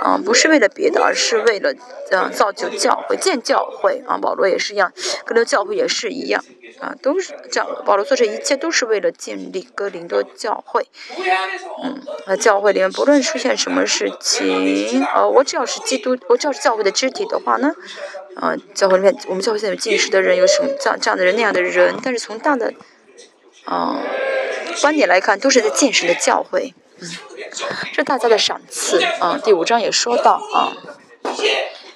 啊，不是为了别的，而是为了嗯造就教会、建教会啊。保罗也是一样，哥林教会也是一样啊，都是这样。保罗做这一切都是为了建立哥林多教会。嗯，那教会里面不论出现什么事情，呃，我只要是基督，我只要是教会的肢体的话呢，啊，教会里面我们教会现在有近视的人，有什么这样这样的人那样的人，但是从大的啊观点来看，都是在建设的教会。这大家的赏赐啊，第五章也说到啊，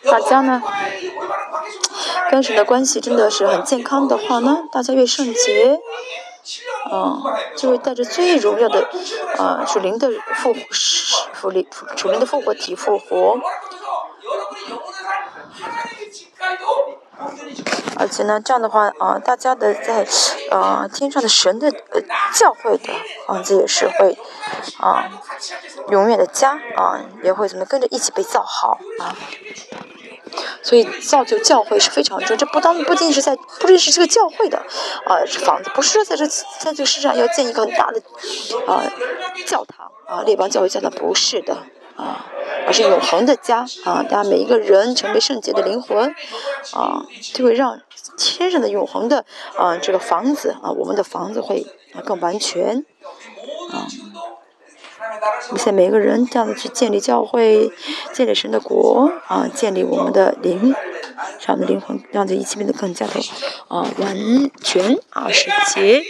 大家呢跟神的关系真的是很健康的话呢，大家越圣洁，啊，就会带着最荣耀的啊属灵的复活复灵属灵的复活体复活。而且呢，这样的话啊，大家的在呃天上的神的呃教会的房子也是会啊永远的家啊，也会怎么跟着一起被造好啊。所以造就教会是非常重要，这不当不仅仅是在不仅是这个教会的啊房子，不是说在这在这个世上要建一个很大的啊教堂啊列邦教会教堂，不是的啊。而是永恒的家啊！大家每一个人成为圣洁的灵魂啊，就会让天上的永恒的啊这个房子啊，我们的房子会更完全啊。我们现在每个人这样子去建立教会，建立神的国啊，建立我们的灵上的灵魂，让这一切变得更加的啊完全啊圣洁。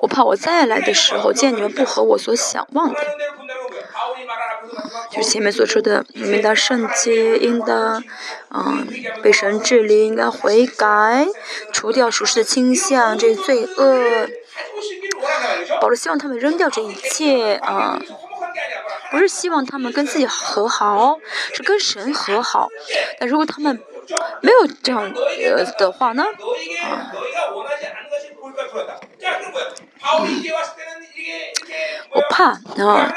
我怕我再来的时候见你们不合我所想望的，就是前面所说的，你们的圣洁应当，嗯，被神治理，应该悔改，除掉属实的倾向，这罪恶。保罗希望他们扔掉这一切啊，不是希望他们跟自己和好，是跟神和好。但如果他们没有这样呃的话呢？啊。我怕啊，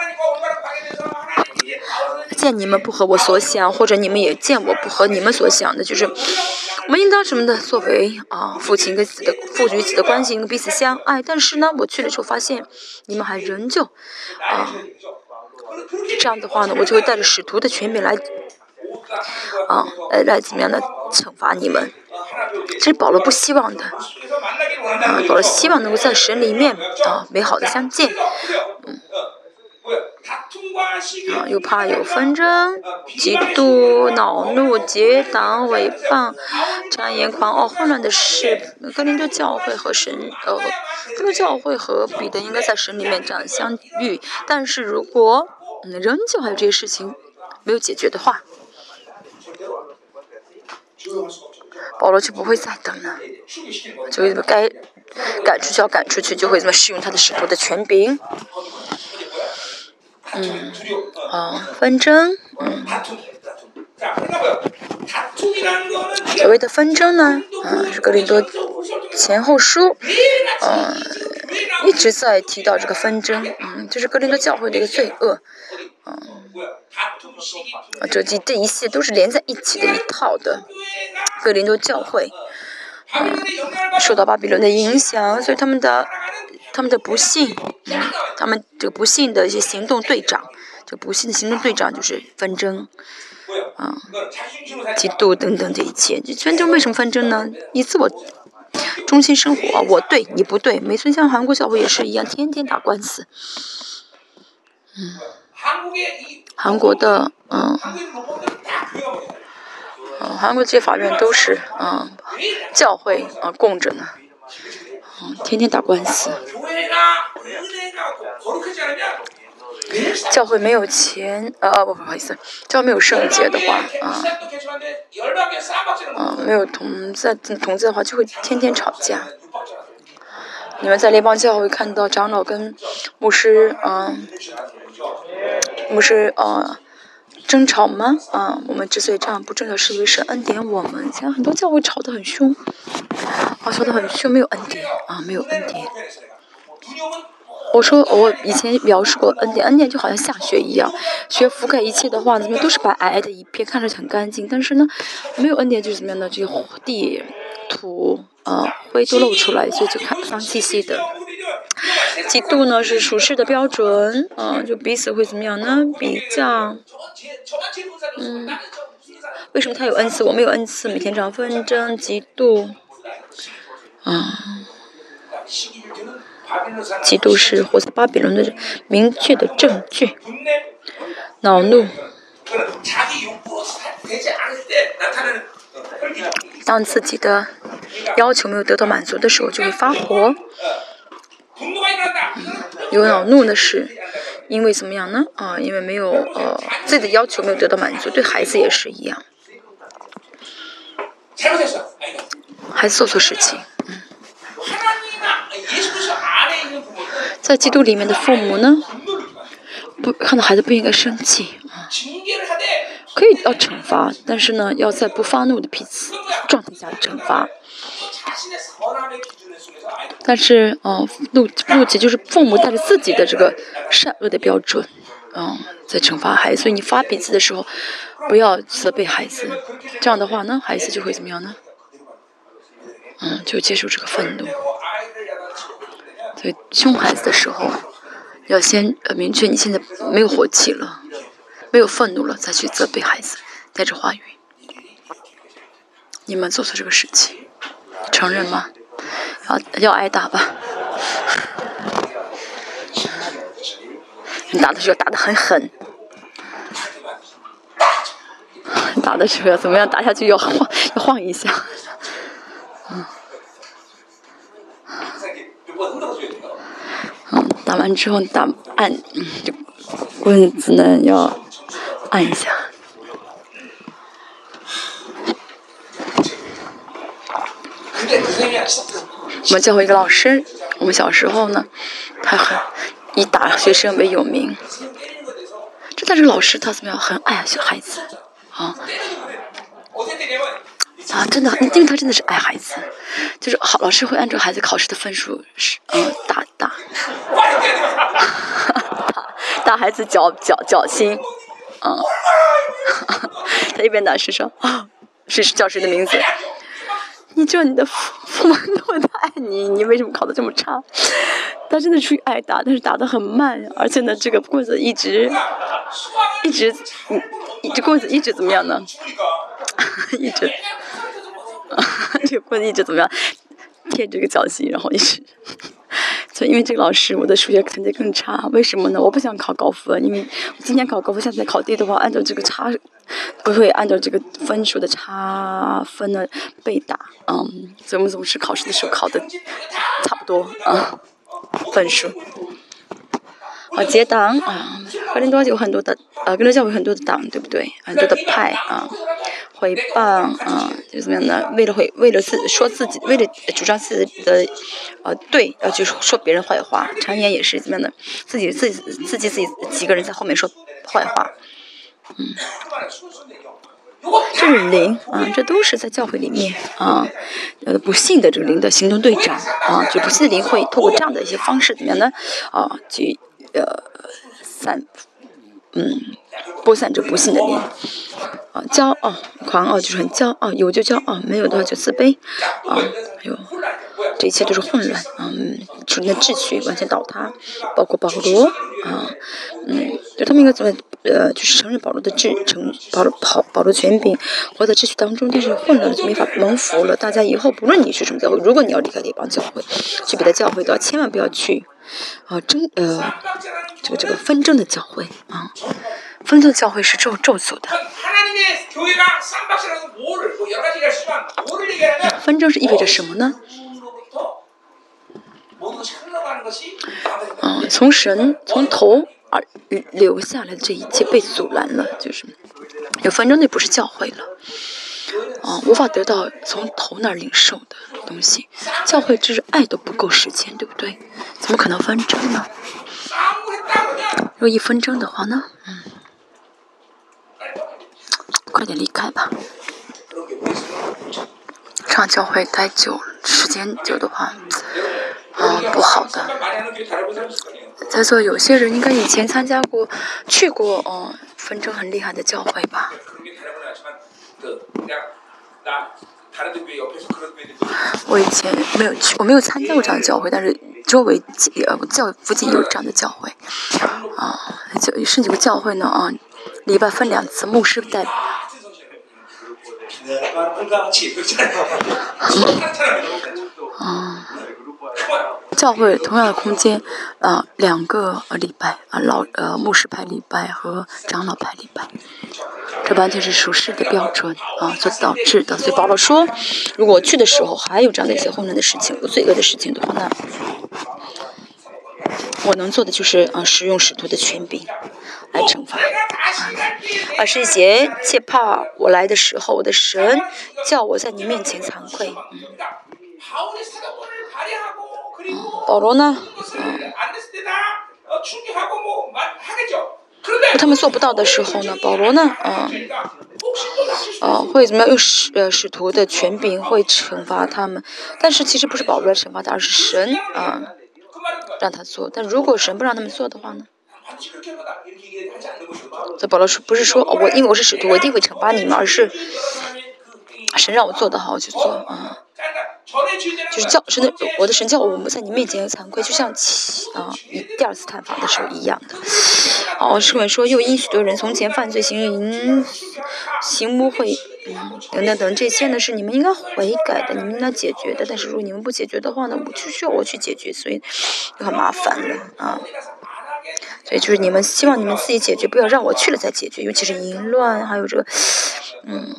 见你们不合我所想，或者你们也见我不合你们所想的，就是我们应当什么的作为啊，父亲跟子的父与子的关系应该彼此相爱。但是呢，我去了之后发现你们还仍旧啊，这样的话呢，我就会带着使徒的权柄来啊，来来怎么样的惩罚你们。这是保罗不希望的，啊，保罗希望能够在神里面啊美好的相见，嗯，啊，又怕有纷争、嫉妒、恼怒、结党、诽谤、谗言、狂傲、混乱的事。哥林多教会和神，呃，哥林多教会和彼得应该在神里面这样相遇，但是如果仍旧还有这些事情没有解决的话。保罗就不会再等了，就会该赶出去要赶出去，就会这么使用他的使徒的权柄。嗯，啊，纷争，嗯，所谓的纷争呢，啊，是格林多前后书，嗯，一直在提到这个纷争，嗯，就是格林多教会的一个罪恶，嗯。这这这一切都是连在一起的一套的。格林多教会，嗯，受到巴比伦的影响，所以他们的他们的不幸，他们这个不幸的一些行动队长，这不幸的行动队长就是纷争。啊，嫉妒等等这一切，这纷争为什么纷争呢？以自我中心生活，我对你不对，没村，像韩国教会也是一样，天天打官司。嗯，韩国的嗯，嗯，韩国这些法院都是嗯，教会啊供着呢，嗯，天天打官司。教会没有钱，呃，不，不好意思，教会没有圣洁的话，啊，啊，没有同在同在的话，就会天天吵架。你们在联邦教会看到长老跟牧师，嗯，我们是，呃，争吵吗？啊，我们之所以这样不争吵，是因为神恩典我们。现在很多教会吵得很凶，啊，吵得很凶，没有恩典，啊，没有恩典。我说我以前描述过恩典，恩典就好像下雪一样，雪覆盖一切的话，怎么都是白皑皑的一片，看着很干净。但是呢，没有恩典就是怎么样呢？这个地、土、啊灰都露出来，所以就看脏兮兮的。嫉妒呢是属世的标准，啊，就彼此会怎么样呢？比较，嗯，为什么他有恩赐，我没有恩赐？每天这样纷争、嫉妒，啊。嫉妒是活在巴比伦的明确的证据。恼怒，当自己的要求没有得到满足的时候，就会发火。有恼怒的是因为怎么样呢？啊，因为没有呃自己的要求没有得到满足，对孩子也是一样。孩子做错事情。嗯在基督里面的父母呢，不看到孩子不应该生气啊，可以要惩罚，但是呢，要在不发怒的脾气状态下惩罚。但是嗯，怒怒气就是父母带着自己的这个善恶的标准，嗯，在惩罚孩子。所以你发脾气的时候，不要责备孩子，这样的话呢，孩子就会怎么样呢？嗯，就接受这个愤怒。所以凶孩子的时候，要先呃明确你现在没有火气了，没有愤怒了，再去责备孩子，带着话语。你们做错这个事情，承认吗？要要挨打吧。你打的时候打的很狠，打的时候要怎么样？打下去要晃，要晃一下。嗯。嗯，打完之后打按，就棍子呢要按一下。我们教会一个老师，我们小时候呢，他很以打学生为有名。这但是老师他怎么样？很爱小孩子，啊。啊，真的，因为他真的是爱孩子，就是好老师会按照孩子考试的分数是嗯打打，打打孩子脚脚脚心，嗯，他一边打是说啊，是叫谁的名字？你知道你的父父母那么的爱你，你为什么考的这么差？他真的出于爱打，但是打的很慢，而且呢，这个棍子一直一直嗯，这棍子一直怎么样呢？一直。这个棍子一直怎么样贴这个脚心，然后一直，就因为这个老师，我的数学成绩更差。为什么呢？我不想考高分，因为今年考高分，下次考低的话，按照这个差，不会按照这个分数的差分呢被打。嗯，所以我们总是考试的时候考的差不多啊分数。啊，结党啊，格林多有很多的，呃，格林多教有很多的党，对不对？很多的派啊。诽谤啊，就怎么样呢？为了会为了自说自己，为了主张自己的呃对，要去说别人坏话。常言也是怎么样的？自己自己自己自己几个人在后面说坏话，嗯，这是灵啊，这都是在教会里面啊，呃，不幸的这个灵的行动队长啊，就不幸的灵会通过这样的一些方式怎么样呢？啊，去呃散。嗯，播散着不幸的灵，啊，骄傲、狂傲就是很骄傲，有就骄傲，没有的话就自卑，啊，还有这一切都是混乱，嗯，属灵的秩序完全倒塌，包括保罗，啊，嗯，就他们应该怎么，呃，就是承认保罗的治，承保罗保保罗权柄，活在秩序当中，但是混乱了就没法蒙福了。大家以后不论你是什么教会，如果你要离开这帮教会，去别的教会的话，千万不要去，啊，争，呃，这个这个纷争的教会，啊，纷争教会是咒咒诅的。纷争是意味着什么呢？嗯，从神从头而留下来的这一切被阻拦了，就是有纷争，那不是教会了。啊，无法得到从头那儿领受的东西，教会就是爱都不够时间，对不对？怎么可能纷争呢？若一纷争的话呢？嗯，快点离开吧。上教会待久，时间久的话，嗯，不好的。在座有些人应该以前参加过、去过，哦，纷争很厉害的教会吧。我以前没有去，我没有参加过这样的教会，但是周围呃教附近有这样的教会，啊，就甚至有个教会呢啊，礼拜分两次，牧师带。嗯，教会同样的空间，啊，两个呃礼拜啊，老呃牧师派礼拜和长老派礼拜，这完全是属实的标准啊，所导致的。所以保罗说，如果去的时候还有这样的一些混乱的事情、罪恶的事情的话，那我能做的就是啊，使用使徒的权柄。来惩罚。二十一节，切怕我来的时候，我的神叫我在你面前惭愧。罗呢？嗯，他们做不到的时候呢？保罗呢？嗯，呃，会怎么样用使呃使徒的权柄会惩罚他们？但是其实不是保罗来惩罚他，而是神啊让他做。但如果神不让他们做的话呢？这保罗说不是说我因为我是使徒，我一定会惩罚你们，而是神让我做的好，我去做啊。就是叫神的，我的神叫我们在你面前惭愧，就像啊第二次探访的时候一样的。哦，圣文说又因许多人从前犯罪行淫行污秽，嗯等等等这些呢是你们应该悔改的，你们应该解决的。但是如果你们不解决的话呢，我就需要我去解决，所以就很麻烦了啊。所以就是你们希望你们自己解决，不要让我去了再解决。尤其是淫乱，还有这个，嗯，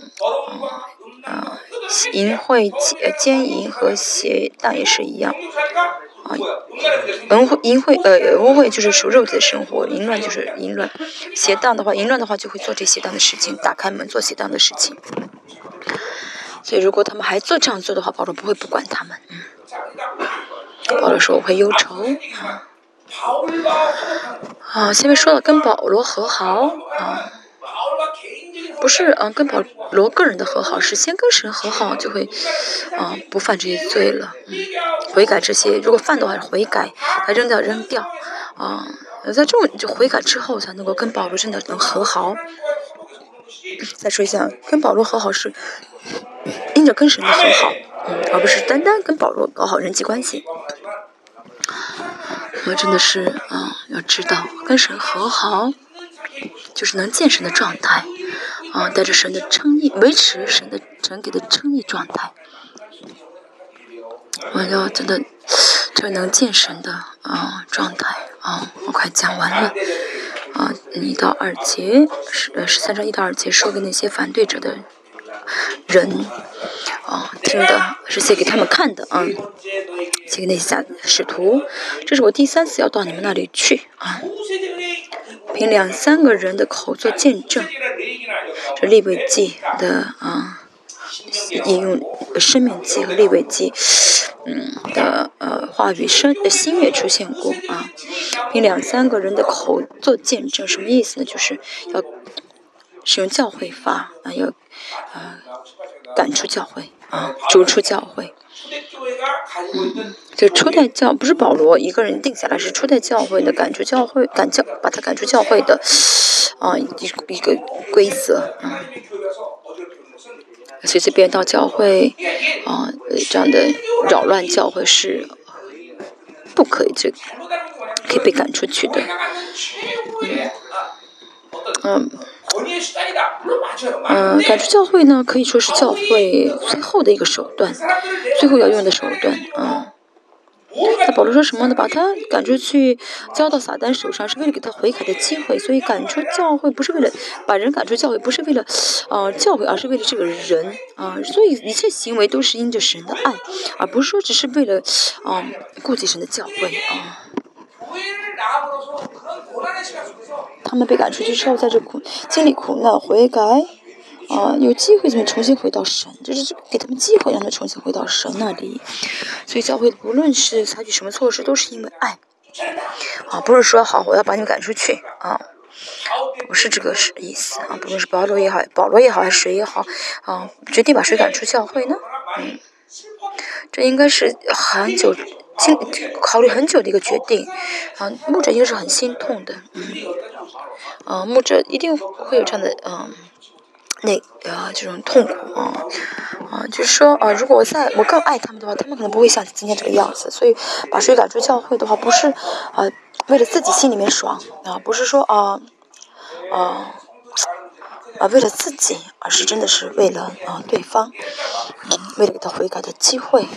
啊，淫秽、奸淫和邪荡也是一样。啊，淫秽、淫秽，呃，污秽就是属肉体的生活，淫乱就是淫乱。邪荡的话，淫乱的话就会做这邪荡的事情，打开门做邪荡的事情。所以如果他们还做这样做的话，保罗不会不管他们。嗯，保罗说我会忧愁。啊。啊，前面说了跟保罗和好啊，不是嗯跟保罗个人的和好，是先跟神和好就会啊不犯这些罪了，嗯，悔改这些，如果犯的话悔改，把扔掉扔掉啊，在这种就悔改之后才能够跟保罗真的能和好。再说一下，跟保罗和好是因着跟神的和好，嗯，而不是单单跟保罗搞好人际关系。我真的是啊，要知道跟神和好，就是能见神的状态，啊，带着神的称义，维持神的神给的称义状态。我要真的，这能见神的啊状态啊，我快讲完了啊，一到二节十呃十三章一到二节说给那些反对者的人。啊，听的是写给他们看的啊，写给那些使徒。这是我第三次要到你们那里去啊，凭两三个人的口做见证。这立位记的啊，引用生命记和立位记，嗯的呃话语声的新月出现过啊，凭两三个人的口做见证，什么意思呢？就是要使用教会法啊，要啊赶出教会。啊，逐出教会，嗯，就初代教不是保罗一个人定下来，是初代教会的赶出教会，赶教把他赶出教会的，啊，一一个规则，啊，随随便到教会，啊，这样的扰乱教会是不可以，这可以被赶出去的。嗯，嗯，赶出教会呢，可以说是教会最后的一个手段，最后要用的手段，啊。那保罗说什么呢？把他赶出去，交到撒旦手上，是为了给他悔改的机会。所以赶出教会不是为了把人赶出教会，不是为了，呃，教会，而是为了这个人啊。所以一切行为都是因着神的爱，而不是说只是为了，啊，顾及神的教会啊。他们被赶出去之后，在这苦经历苦难悔改。啊，有机会怎么重新回到神？就是给他们机会，让他重新回到神那里。所以教会不论是采取什么措施，都是因为爱。啊，不是说好我要把你们赶出去啊，不是这个是意思啊。不论是保罗也好，保罗也好，还是谁也好，啊，决定把谁赶出教会呢？嗯，这应该是很久经考虑很久的一个决定。啊，牧者应该是很心痛的。嗯，啊，牧者一定会有这样的嗯。那啊，这种痛苦啊，啊，就是说啊，如果我在我更爱他们的话，他们可能不会像今天这个样子。所以把谁赶出教会的话，不是啊，为了自己心里面爽啊，不是说啊啊啊为了自己，而是真的是为了啊对方，为了给他悔改的机会。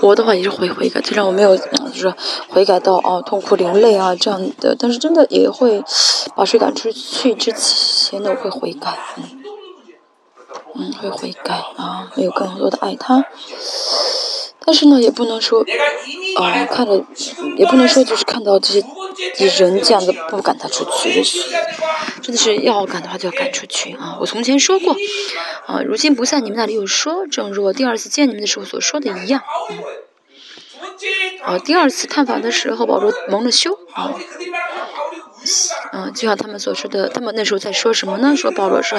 我的话也是悔悔改，虽然我没有就是悔改到哦痛哭流泪啊这样的，但是真的也会把谁赶出去之前呢，我会悔改，嗯，嗯会悔改啊，没有更多的爱他，但是呢也不能说啊看了也不能说就是看到这些人这样子不赶他出去。真的是要赶的话就要赶出去啊！我从前说过，啊，如今不在你们那里有说，正如我第二次见你们的时候所说的一样。啊，第二次探访的时候，保罗蒙了羞啊，嗯，就像他们所说的，他们那时候在说什么呢？说保罗是，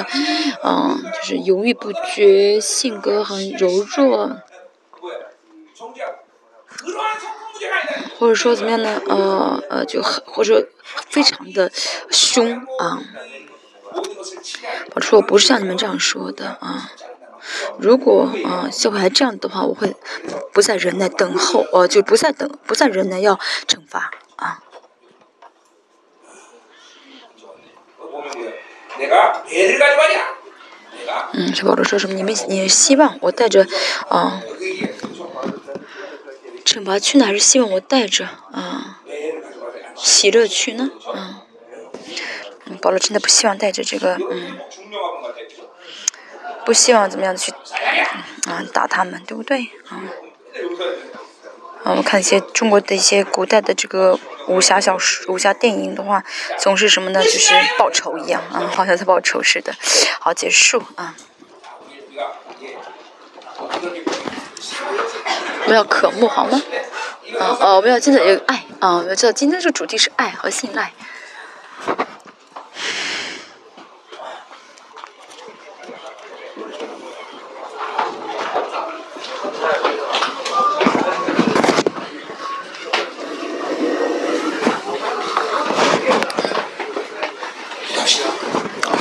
嗯，就是犹豫不决，性格很柔弱。或者说怎么样呢？呃呃，就很或者非常的凶啊。我说我不是像你们这样说的啊。如果啊教会还这样的话，我会不再忍耐等候，呃就不再等，不再忍耐要惩罚啊。嗯，小宝说什么？你们你希望我带着啊？惩罚去呢，还是希望我带着啊喜乐去呢？嗯，保罗真的不希望带着这个嗯，不希望怎么样去啊打他们，对不对？啊，我们看一些中国的一些古代的这个武侠小说、武侠电影的话，总是什么呢？就是报仇一样啊，好像在报仇似的。好，结束啊。我们要渴慕好吗？啊哦，我们要真的有爱啊！我们要知道今天这个主题是爱和信赖。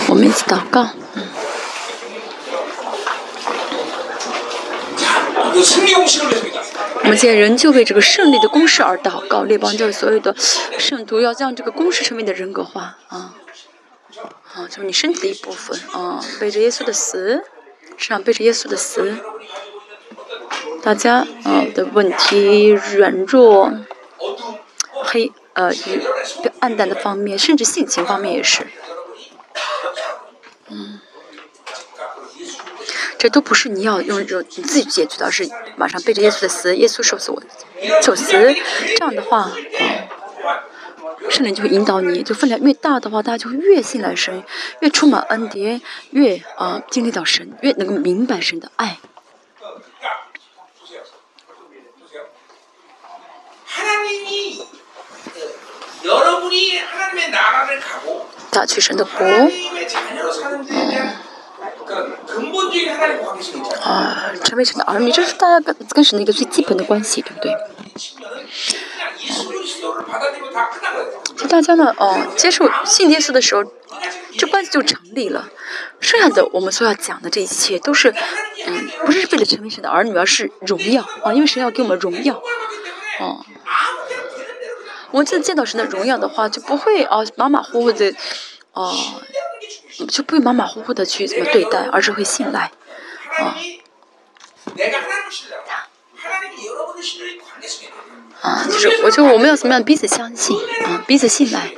我们一起祷告。我们现在仍旧为这个胜利的公式而祷告，列邦教所有的圣徒要将这个公式成为的人格化啊，啊，就是你身体的一部分啊，背着耶稣的死，身上背着耶稣的死，大家啊的问题软弱、黑呃与暗淡的方面，甚至性情方面也是，嗯。这都不是你要用这种你自己解决的，而是马上背着耶稣的死，耶稣受死我受死，这样的话，嗯，圣灵就会引导你，就分量越大的话，大家就会越信赖神，越充满恩典，越啊经历到神，越能够明白神的爱。大去神的国，嗯。啊，成为神的儿女，这是大家跟跟神的一个最基本的关系，对不对？就大家呢，哦，接受信耶稣的时候，这关系就成立了。剩下的我们所要讲的这一切，都是，嗯，不是为了成为神的儿女，而是荣耀啊！因为神要给我们荣耀，啊。我们真的见到神的荣耀的话，就不会啊马马虎虎的，啊，就不会马马虎虎的去怎么对待，而是会信赖，啊。啊，就是我就我们要怎么样彼此相信啊，彼此信赖。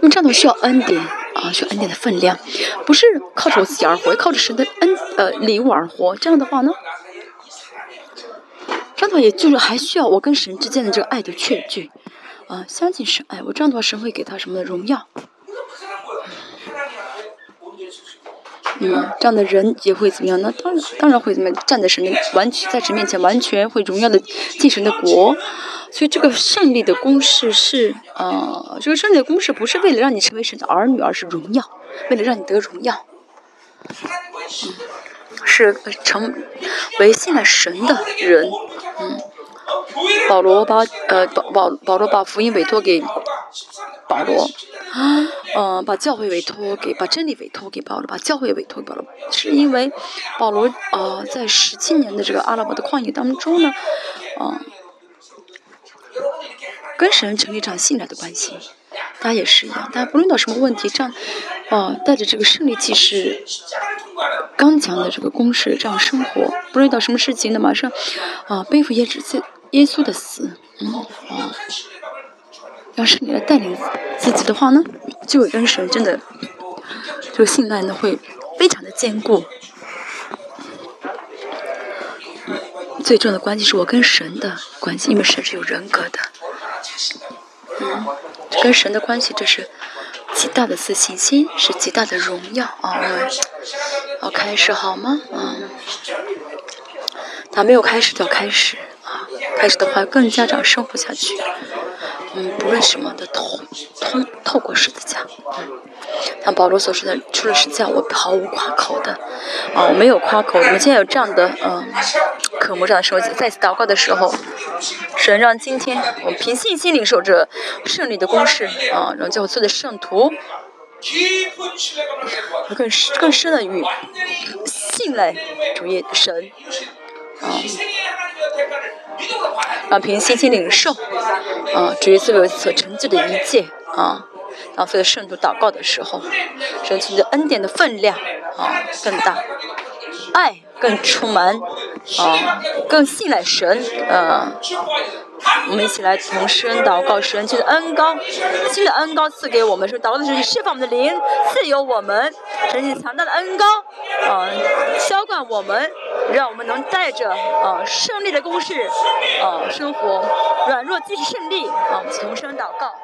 那么这样的需要恩典啊，需要恩典的分量，不是靠着我自己而活，靠着神的恩呃礼物而活。这样的话呢，这样的话也就是还需要我跟神之间的这个爱的确据啊，相信神爱我。这样的话，神会给他什么的荣耀？嗯，这样的人也会怎么样呢？当然，当然会怎么样？站在神的完全在神面前，完全会荣耀的进神的国。所以这个胜利的公式是，呃，这个胜利的公式不是为了让你成为神的儿女，而是荣耀，为了让你得荣耀。嗯，是成为信了神的人。嗯，保罗把呃保保保罗把福音委托给保罗。啊嗯，把教会委托给，把真理委托给保罗，把教会委托给保罗，是因为保罗呃在十七年的这个阿拉伯的旷野当中呢，嗯，跟神成立这样信赖的关系，大家也是一样，大家不论到什么问题，这样，啊，带着这个胜利气势、刚强的这个攻势这样生活，不论遇到什么事情呢，马上啊背负耶稣耶稣的死，嗯啊。要是你来带领自己的话呢，就会跟神真的，就信赖呢会非常的坚固。最重要的关系是我跟神的关系，因为神是有人格的。嗯，跟神的关系这是极大的自信心，是极大的荣耀啊！我们要开始好吗？嗯，他没有开始就要开始啊！开始的话更加长生活下去。嗯，不论什么的通通透过十字架，嗯，像保罗所说的，除了十字架，我毫无夸口的，啊，我没有夸口。我们现在有这样的嗯，渴慕这样的时候，在次祷告的时候，神让今天我们凭信心领受着胜利的公式，啊，然后叫我做的圣徒，更更深的与信赖主耶神，啊。啊，凭信心领受，啊，主耶稣为所成就的一切，啊，然后所有圣徒祷告的时候，神赐的恩典的分量，啊，更大，爱更充满，啊，更信赖神，啊，我们一起来同声祷告，神赐的恩高，新的恩高赐给我们，说祷告的时候释放我们的灵，自由我们，神你强大的恩高，啊，浇灌我们。让我们能带着啊胜利的攻势啊生活，软弱即是胜利啊，同声祷告。